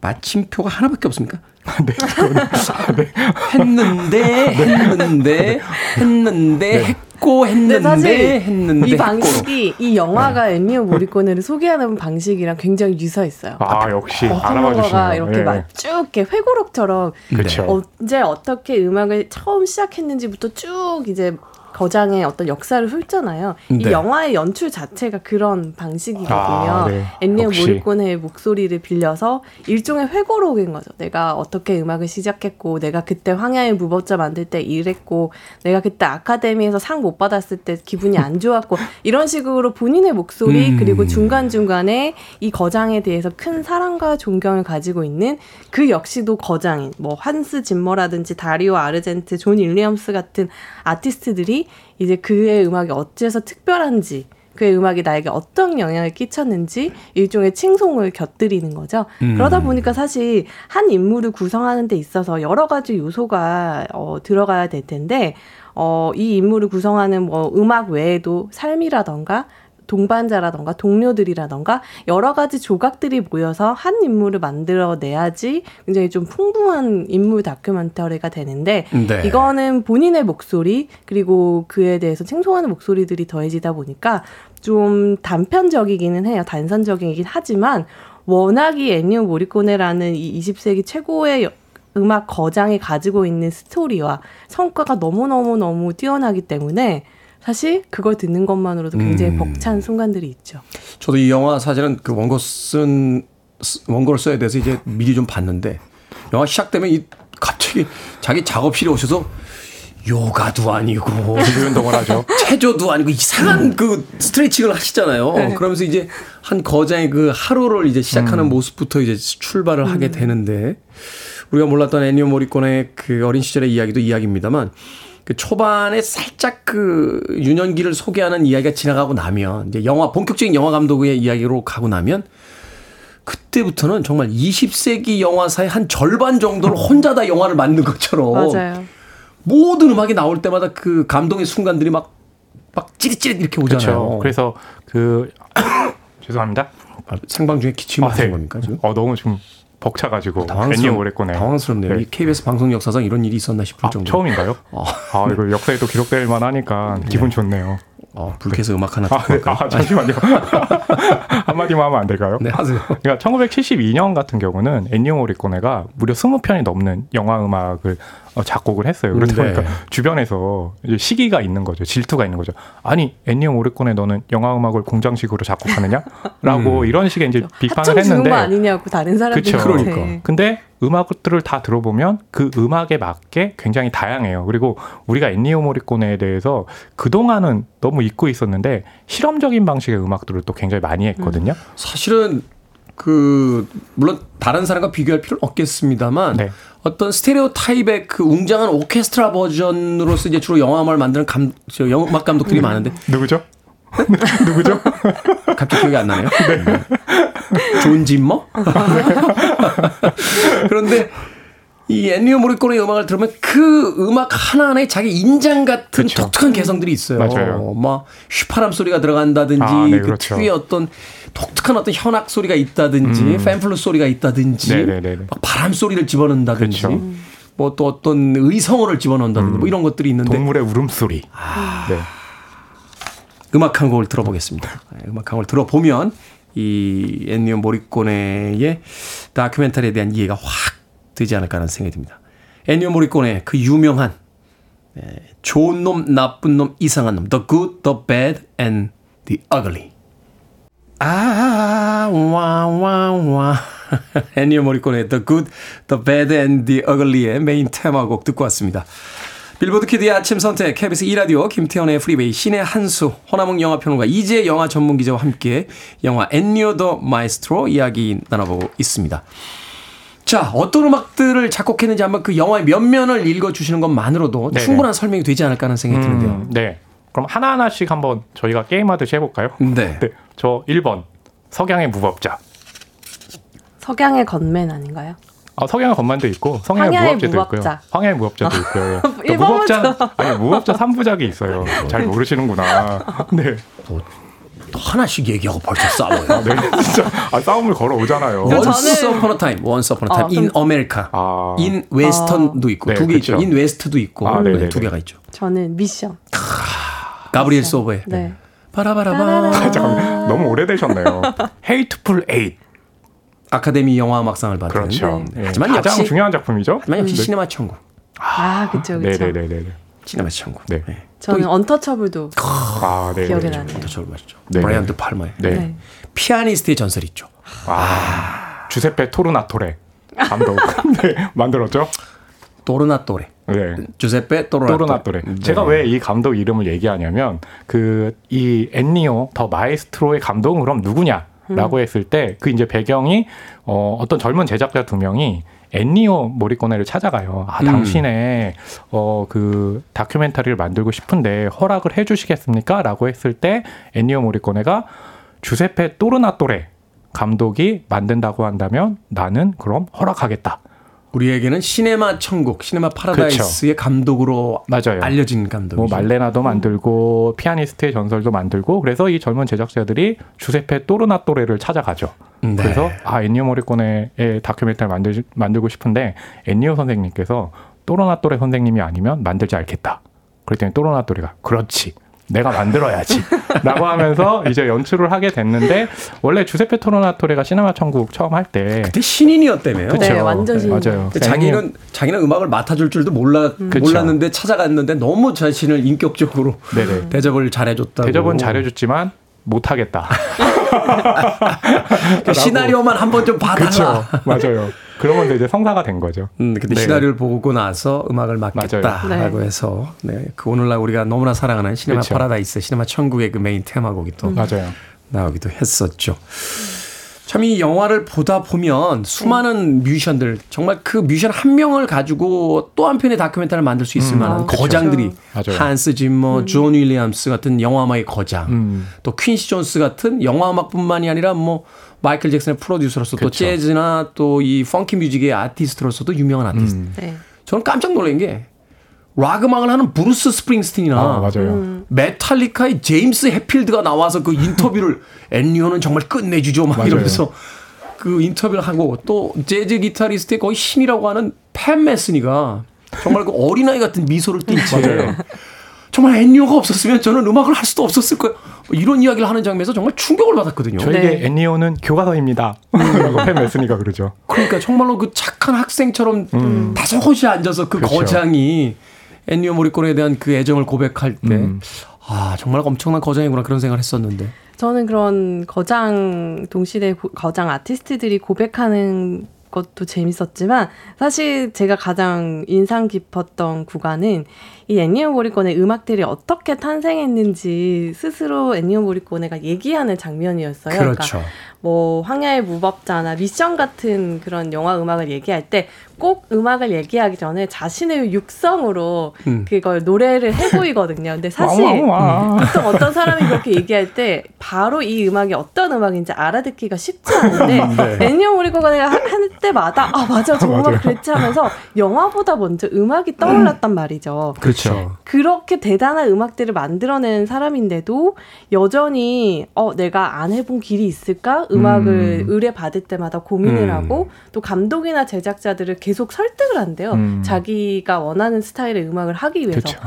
마침표가 하나밖에 없습니까? 네, 했는데 했는데 했는데 했고 근데 했는데 사실 했는데 이 했고. 방식이 이 영화가 엔니오 모리코네를 소개하는 방식이랑 굉장히 유사했어요. 아 역시 어, 알아봐 한국어가 주시네요. 이렇게 막쭉 이렇게 회고록처럼 그렇죠. 언제 어떻게 음악을 처음 시작했는지부터 쭉 이제 거장의 어떤 역사를 훑잖아요. 이 네. 영화의 연출 자체가 그런 방식이거든요. 아, 네. 엔니오. 모리코네의 목소리를 빌려서 일종의 회고록인 거죠. 내가 어떻게 음악을 시작했고, 내가 그때 황야의 무법자 만들 때 일했고, 내가 그때 아카데미에서 상 못 받았을 때 기분이 안 좋았고, 이런 식으로 본인의 목소리, 음. 그리고 중간중간에 이 거장에 대해서 큰 사랑과 존경을 가지고 있는 그 역시도 거장인, 뭐, 한스 짐머라든지 다리오 아르젠토, 존 윌리엄스 같은 아티스트들이 이제 그의 음악이 어째서 특별한지, 그의 음악이 나에게 어떤 영향을 끼쳤는지 일종의 칭송을 곁들이는 거죠. 음. 그러다 보니까 사실 한 인물을 구성하는 데 있어서 여러 가지 요소가 어, 들어가야 될 텐데 어, 이 인물을 구성하는 뭐 음악 외에도 삶이라던가 동반자라던가 동료들이라던가 여러 가지 조각들이 모여서 한 인물을 만들어내야지 굉장히 좀 풍부한 인물 다큐멘터리가 되는데 네. 이거는 본인의 목소리 그리고 그에 대해서 칭송하는 목소리들이 더해지다 보니까 좀 단편적이기는 해요. 단선적이긴 하지만 워낙 이 애니오 모리코네라는 이 20세기 최고의 여- 음악 거장이 가지고 있는 스토리와 성과가 너무너무너무 뛰어나기 때문에 사실 그걸 듣는 것만으로도 굉장히 음. 벅찬 순간들이 있죠. 저도 이 영화 사실은 그 원고 쓴 쓰- 원고를 써야 돼서 이제 미리 좀 봤는데 영화 시작되면 이 갑자기 자기 작업실에 오셔서 요가도 아니고 운동을 하죠. 체조도 아니고 이상한 그 스트레칭을 하시잖아요. 네. 그러면서 이제 한 거장의 그 하루를 이제 시작하는 음. 모습부터 이제 출발을 하게 되는데 우리가 몰랐던 애니오 모리콘의 그 어린 시절의 이야기도 이야기입니다만 그 초반에 살짝 그 유년기를 소개하는 이야기가 지나가고 나면 이제 영화 본격적인 영화 감독의 이야기로 가고 나면 그때부터는 정말 20세기 영화사의 한 절반 정도를 혼자 다 영화를 만든 것처럼 맞아요. 모든 음악이 나올 때마다 그 감동의 순간들이 막, 막 찌릿찌릿 이렇게 오잖아요. 그렇죠. 그래서 그 죄송합니다. 아, 생방 중에 기침을 아, 하신 네. 겁니까 지금? 어 너무 지금 벅차가지고 엔니오 오래꺼네. 당황스럽네요. 네. 이 KBS 방송 역사상 이런 일이 있었나 싶을 아, 정도. 처음인가요? 어. 아 이거 역사에도 기록될 만하니까 기분 좋네요. 어, 불쾌해서 음악 하나 아, 듣고 네. 갈까요? 아 잠시만요. 한마디만 하면 안 될까요? 네, 하세요. 그러니까 1972년 같은 경우는 엔니오 모리코네가 무려 20편이 넘는 영화 음악을 어, 작곡을 했어요. 그러다 네. 보니까 주변에서 이제 시기가 있는 거죠. 질투가 있는 거죠. 아니 엔니오 모리코네 너는 영화 음악을 공장식으로 작곡하느냐? 라고 이런 식의 이제 비판을 했는데 거 아니냐고 다른 사람들이 그쵸. 그러니까. 근데 음악들을 다 들어보면 그 음악에 맞게 굉장히 다양해요. 그리고 우리가 엔니오 모리코네에 대해서 그동안은 너무 잊고 있었는데 실험적인 방식의 음악들을 또 굉장히 많이 했거든요. 사실은 그 물론 다른 사람과 비교할 필요는 없겠습니다만 네. 어떤 스테레오 타입의 그 웅장한 오케스트라 버전으로서 이제 주로 영화 음악을 만드는 감, 저 음악 감독들이 많은데 누구죠? 누구죠? 갑자기 기억이 안 나네요. 존 짐머? 그런데 이 엔니오 모리코네의 음악을 들으면 그 음악 하나하나에 자기 인장 같은 그쵸. 독특한 개성들이 있어요. 맞아요. 막 휘파람 소리가 들어간다든지 아, 네, 그 그렇죠. 특유의 어떤 독특한 어떤 현악 소리가 있다든지 팬플루 소리가 있다든지 음. 네네네네. 막 바람 소리를 집어넣는다든지 그쵸. 뭐또 어떤 의성어를 집어넣는다든지 뭐 이런 것들이 있는데 동물의 울음소리. 네. 음악 한 곡을 들어보겠습니다. 네, 음악 한 곡을 들어보면 이 엔니오 모리코네의 다큐멘터리에 대한 이해가 확 되지 않을까 하는 생각이 듭니다. 엔니오 모리코네 그 유명한 네, 좋은 놈, 나쁜 놈, 이상한 놈 The Good, The Bad and The Ugly 아, 와, 와, 와. 엔니오 모리코네 The Good, The Bad and The Ugly의 메인 테마곡 듣고 왔습니다. 빌보드 키드의 아침 선택, KBS 2라디오, 김태현의 프리웨이, 씨네한수, 허남웅 영화평론가, 이지혜 영화 전문기자와 함께 영화 엔니오 The Maestro 이야기 나눠보고 있습니다. 자, 어떤 음악들을 작곡했는지 한번 그 영화의 면면을 읽어주시는 것만으로도 네네. 충분한 설명이 되지 않을까 하는 생각이 드는데요. 음, 네. 그럼 하나하나씩 한번 저희가 게임하듯이 해볼까요? 네. 네. 저 1번. 석양의 무법자. 석양의 건맨 아닌가요? 아, 석양의 건만도 있고 황야의 무법자도 무법자. 있고요. 황야의 무법자도 있고요. 또 일본어죠. 무법자 아니 무법자 3부작이 있어요. 잘 모르시는구나. 네. 하나씩 얘기하고 벌써 싸워요. 네. 진짜 아, 싸움을 걸어 오잖아요. Once 저는- upon a time, Once upon a time, 어, in America, 아. in Western도 있고 네, 두개 있죠. in West도 있고 아, 네, 네네네. 두 개가 있죠. 저는 미션. Gabriel's Oboe 네. 바라바라바 잠깐 너무 오래되셨네요. Hateful Eight. 아카데미 영화 음악상을 받은 그렇죠. 네. 예, 하지만 가장 역시 중요한 작품이죠. 하지만 역시 네. 시네마 천국, 아, 그쵸, 그쵸. 네네네네. 시네마 천국. 네. 저는 Untouchable도 아, 네. 기억에 네. 나네요. 저 맞죠. 네. 브라이언 드 팔마의 네. 네. 피아니스트의 전설 있죠. 아, 주세페 토르나토레 감독 네, 만들었죠. 또르나또레, 네. 주세페. 토르나토레. 네. 제가 왜 이 감독 이름을 얘기하냐면 그 이 엔니오 더 마에스트로의 감독은 그럼 누구냐 라고 했을 때 그 이제 배경이 어 어떤 젊은 제작자 두 명이 엔니오 모리코네를 찾아가요. 아, 음. 당신의 어 그 다큐멘터리를 만들고 싶은데 허락을 해 주시겠습니까? 라고 했을 때 엔니오 모리코네가 주세페 또르나토레 감독이 만든다고 한다면 나는 그럼 허락하겠다. 우리에게는 시네마 천국, 시네마 파라다이스의 감독으로 맞아요. 알려진 감독이죠. 뭐 말레나도 만들고 피아니스트의 전설도 만들고 그래서 이 젊은 제작자들이 주세페 또르나토레를 찾아가죠. 네. 그래서 아 엔니오 모리코네의 다큐멘터리를 만들, 만들고 싶은데 엔니오 선생님께서 또르나토레 선생님이 아니면 만들지 않겠다. 그랬더니 또르나토레가 그렇지 내가 만들어야지. 라고 하면서 이제 연출을 하게 됐는데, 원래 주세페 토르나토레가 시네마 천국 처음 할 때. 그때 신인이었다며요. 그쵸. 네, 완전 신인. 맞아요. 자기는 자기는 음악을 맡아줄 줄도 몰라 그쵸. 몰랐는데 찾아갔는데 너무 자신을 인격적으로 네네. 대접을 잘해줬다고. 대접은 잘해줬지만, 못하겠다. 그 시나리오만 한 번 좀 봐달라. 그렇죠. 맞아요. 그러면서 이제 성사가 된 거죠. 음, 근데 네. 시나리오를 보고 나서 음악을 맡겠다라고 맞아요. 해서 네, 그 오늘날 우리가 너무나 사랑하는 시네마 그쵸. 파라다이스, 시네마 천국의 그 메인 테마곡이 또 맞아요. 나오기도 했었죠. 참 이 영화를 보다 보면 수많은 뮤지션들 정말 그 뮤지션 한 명을 가지고 또 한 편의 다큐멘터리를 만들 수 있을 만한 아, 그쵸. 거장들이 맞아요. 한스 짐머, 존 윌리엄스 같은 영화 음악의 거장, 음. 또 퀸시 존스 같은 영화 음악뿐만이 아니라 뭐 마이클 잭슨의 프로듀서로서 또 그쵸. 재즈나 또 이 funky music의 아티스트로서도 유명한 아티스트. 음. 네. 저는 깜짝 놀란 게 락 음악을 하는 브루스 스프링스틴이나 아, 맞아요. 음. 메탈리카의 제임스 헷필드가 나와서 그 인터뷰를 엔니오는 정말 끝내주죠 막 맞아요. 이러면서 그 인터뷰를 하고 또 재즈 기타리스트의 거의 신이라고 하는 팬 메스니가 정말 그 어린아이 같은 미소를 띈채 정말 앤리오가 없었으면 저는 음악을 할 수도 없었을 거예요. 뭐 이런 이야기를 하는 장면에서 정말 충격을 받았거든요. 저에게 네. 애니오는 교과서입니다. 라고 팬 메스니가 그러죠. 그러니까 정말로 그 착한 학생처럼 음. 다소곳이 앉아서 그 그렇죠. 거장이 엔니오 모리콘에 대한 그 애정을 고백할 때, 음. 아 정말 엄청난 거장이구나 그런 생각을 했었는데. 저는 그런 거장 동시대 고- 거장 아티스트들이 고백하는 것도 재밌었지만 사실 제가 가장 인상 깊었던 구간은 이 애니오 모리코네 음악들이 어떻게 탄생했는지 스스로 애니오 모리코네가 얘기하는 장면이었어요. 그러니까 그렇죠. 뭐 황야의 무법자나 미션 같은 그런 영화 음악을 얘기할 때 꼭 음악을 얘기하기 전에 자신의 육성으로 음. 그걸 노래를 해 보이거든요. 근데 사실 와와와. 보통 어떤 사람이 그렇게 얘기할 때 바로 이 음악이 어떤 음악인지 알아듣기가 쉽지 않은데 애니오 모리코가 내가 하- 할 때마다 아 맞아 맞아요. 그랬지 하면서 영화보다 먼저 음악이 떠올랐단 말이죠. 그렇죠. 그렇게 대단한 음악들을 만들어낸 사람인데도 여전히 어 내가 안 해본 길이 있을까 음악을 음. 의뢰 받을 때마다 고민을 음. 하고 또 감독이나 제작자들을 계속 설득을 한대요. 음. 자기가 원하는 스타일의 음악을 하기 위해서. 그렇죠.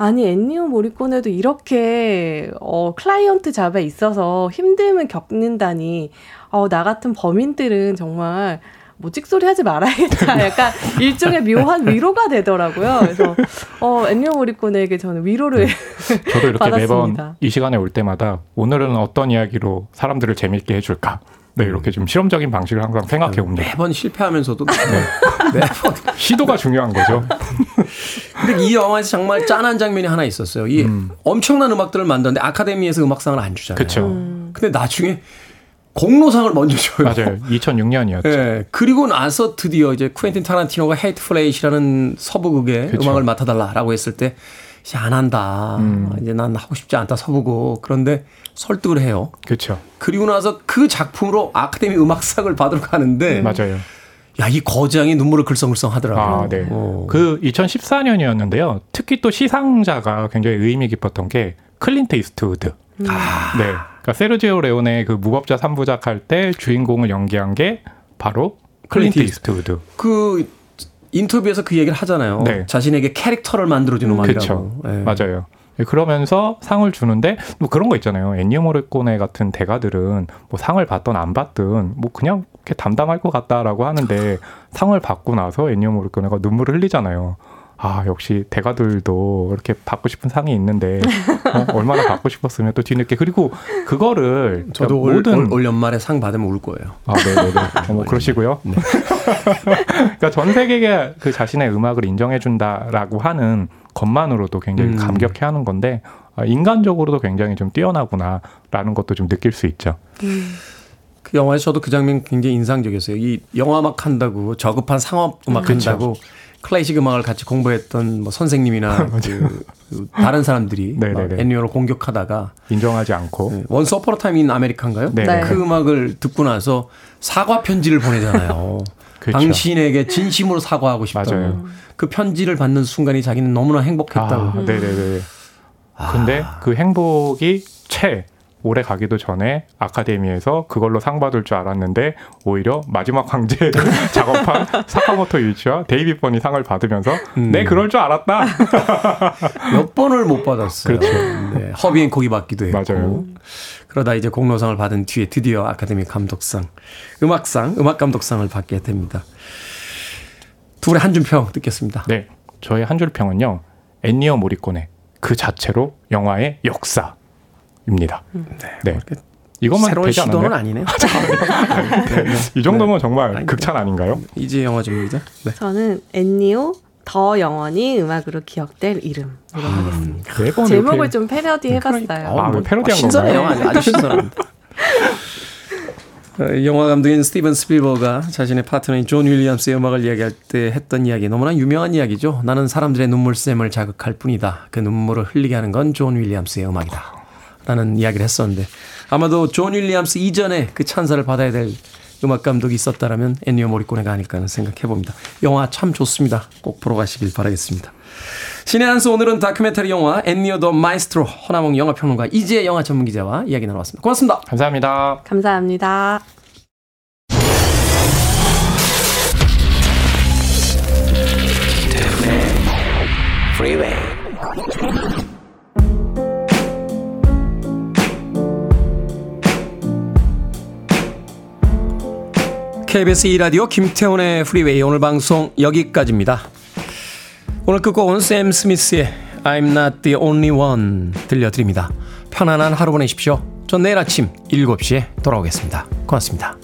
아니 엔니오 모리코네도 이렇게 어 클라이언트 잡에 있어서 힘듦을 겪는다니 어 나 같은 범인들은 정말 뭐 찍소리 하지 말아야겠다. 약간 일종의 묘한 위로가 되더라고요. 그래서 어 엔니오 모리코네에게 저는 위로를 저도 이렇게 매번 받았습니다. 이 시간에 올 때마다 오늘은 어떤 이야기로 사람들을 재밌게 해줄까? 네, 이렇게 좀 실험적인 방식을 항상 생각해 봅니다. 매번 실패하면서도 매번. 시도가 중요한 거죠. 근데 이 영화에서 정말 짠한 장면이 하나 있었어요. 이 엄청난 음악들을 만드는데 아카데미에서 음악상을 안 주잖아요. 그렇죠. 근데 나중에 공로상을 먼저 줘요. 맞아요. 2006년이었죠. 예. 그리고 나서 드디어 이제 쿠엔틴 타란티노가 Hateful Eight이라는 서부극의 그쵸. 음악을 맡아달라라고 했을 때 안 한다. 음. 이제 난 하고 싶지 않다 서부극. 그런데 설득을 해요. 그렇죠. 그리고 나서 그 작품으로 아카데미 음악상을 받으러 가는데 맞아요. 야 이 거장이 눈물을 글썽글썽 하더라고요. 아, 네. 어. 그 2014년이었는데요. 특히 또 시상자가 굉장히 의미 깊었던 게 클린트 이스트우드. 아. 네. 그러니까 세르지오 레오네의 그 무법자 3부작 할 때 주인공을 연기한 게 바로 클린트 이스트우드. 그 인터뷰에서 그 얘기를 하잖아요. 네. 자신에게 캐릭터를 만들어준 음악이라고. 그렇죠. 예. 맞아요. 네, 그러면서 상을 주는데 뭐 그런 거 있잖아요. 엔니오 모리코네 같은 대가들은 뭐 상을 받든 안 받든 뭐 그냥 이렇게 담담할 것 같다라고 하는데 상을 받고 나서 엔니오 모리코네가 눈물을 흘리잖아요. 아 역시 대가들도 이렇게 받고 싶은 상이 있는데 어, 얼마나 받고 싶었으면 또 뒤늦게 그리고 그거를 저도 그러니까 올, 올, 올 연말에 상 받으면 울 거예요. 아, 네네네. 어머, 그러시고요. 그러니까 전 세계가 그 자신의 음악을 인정해준다라고 하는 것만으로도 굉장히 음. 감격해하는 건데 아, 인간적으로도 굉장히 좀 뛰어나구나라는 것도 좀 느낄 수 있죠. 그 영화에서 저도 그 장면 굉장히 인상적이었어요. 이 영화 음악 한다고 저급한 상업 음악 그쵸. 한다고 클래식 음악을 같이 공부했던 뭐 선생님이나 그, 그 다른 사람들이 엔니오를 공격하다가 인정하지 않고. 원스 어폰 어 타임 인 아메리카인가요? 네. 네. 그 음악을 듣고 나서 사과 편지를 보내잖아요. 그렇죠. 당신에게 진심으로 사과하고 싶다고. 맞아요. 그 편지를 받는 순간이 자기는 너무나 행복했다고. 아, 네네네. 근데 그 행복이 채 오래 가기도 전에 아카데미에서 그걸로 상 받을 줄 알았는데 오히려 마지막 황제를 작업한 사카모토 류이치와 데이비드 번이 상을 받으면서 음. 네 그럴 줄 알았다. 몇 번을 못 받았어요. 그렇죠. 네, 허비 행콕이 받기도 했고. 맞아요. 그러다 이제 공로상을 받은 뒤에 드디어 아카데미 감독상, 음악상, 음악 감독상을 받게 됩니다. 두 분의 한 줄 평 듣겠습니다. 네, 저의 한 줄 평은요. 엔니오 모리코네 그 자체로 영화의 역사 입니다. 네. 이것만 새로운 되지 시도는 않았나요? 아니네요. 이 정도면 네. 정말 아니, 극찬 아닌가요? 이제 영화 전문기자. 네. 저는 엔니오 더 영원히 음악으로 기억될 이름으로 하겠습니다. 매번 제목을 이렇게- 좀 패러디 해봤어요. 아, 왜 패러디한 신선해요. 건가요? 아주, 아주 신선합니다. 어, 영화 감독인 스티븐 스필버그가 자신의 파트너인 존 윌리엄스의 음악을 이야기할 때 했던 이야기 너무나 유명한 이야기죠. 나는 사람들의 눈물샘을 자극할 뿐이다. 그 눈물을 흘리게 하는 건 존 윌리엄스의 음악이다. 라는 이야기를 했었는데 아마도 존 윌리엄스 이전에 그 찬사를 받아야 될 음악 감독이 있었다라면 엔니오 모리코네가 아닐까 하는 생각해 봅니다. 영화 참 좋습니다. 꼭 보러 가시길 바라겠습니다. 씨네한수 오늘은 다큐멘터리 영화 엔니오 더 마에스트로 허남웅 영화평론가 이지혜 영화 전문기자와 이야기 나눠봤습니다. 고맙습니다. 감사합니다. 감사합니다. KBS 2라디오 김태훈의 프리웨이 오늘 방송 여기까지입니다. 오늘 끝곡은 샘 스미스의 I'm not the only one 들려드립니다. 편안한 하루 보내십시오. 전 내일 아침 7시에 돌아오겠습니다. 고맙습니다.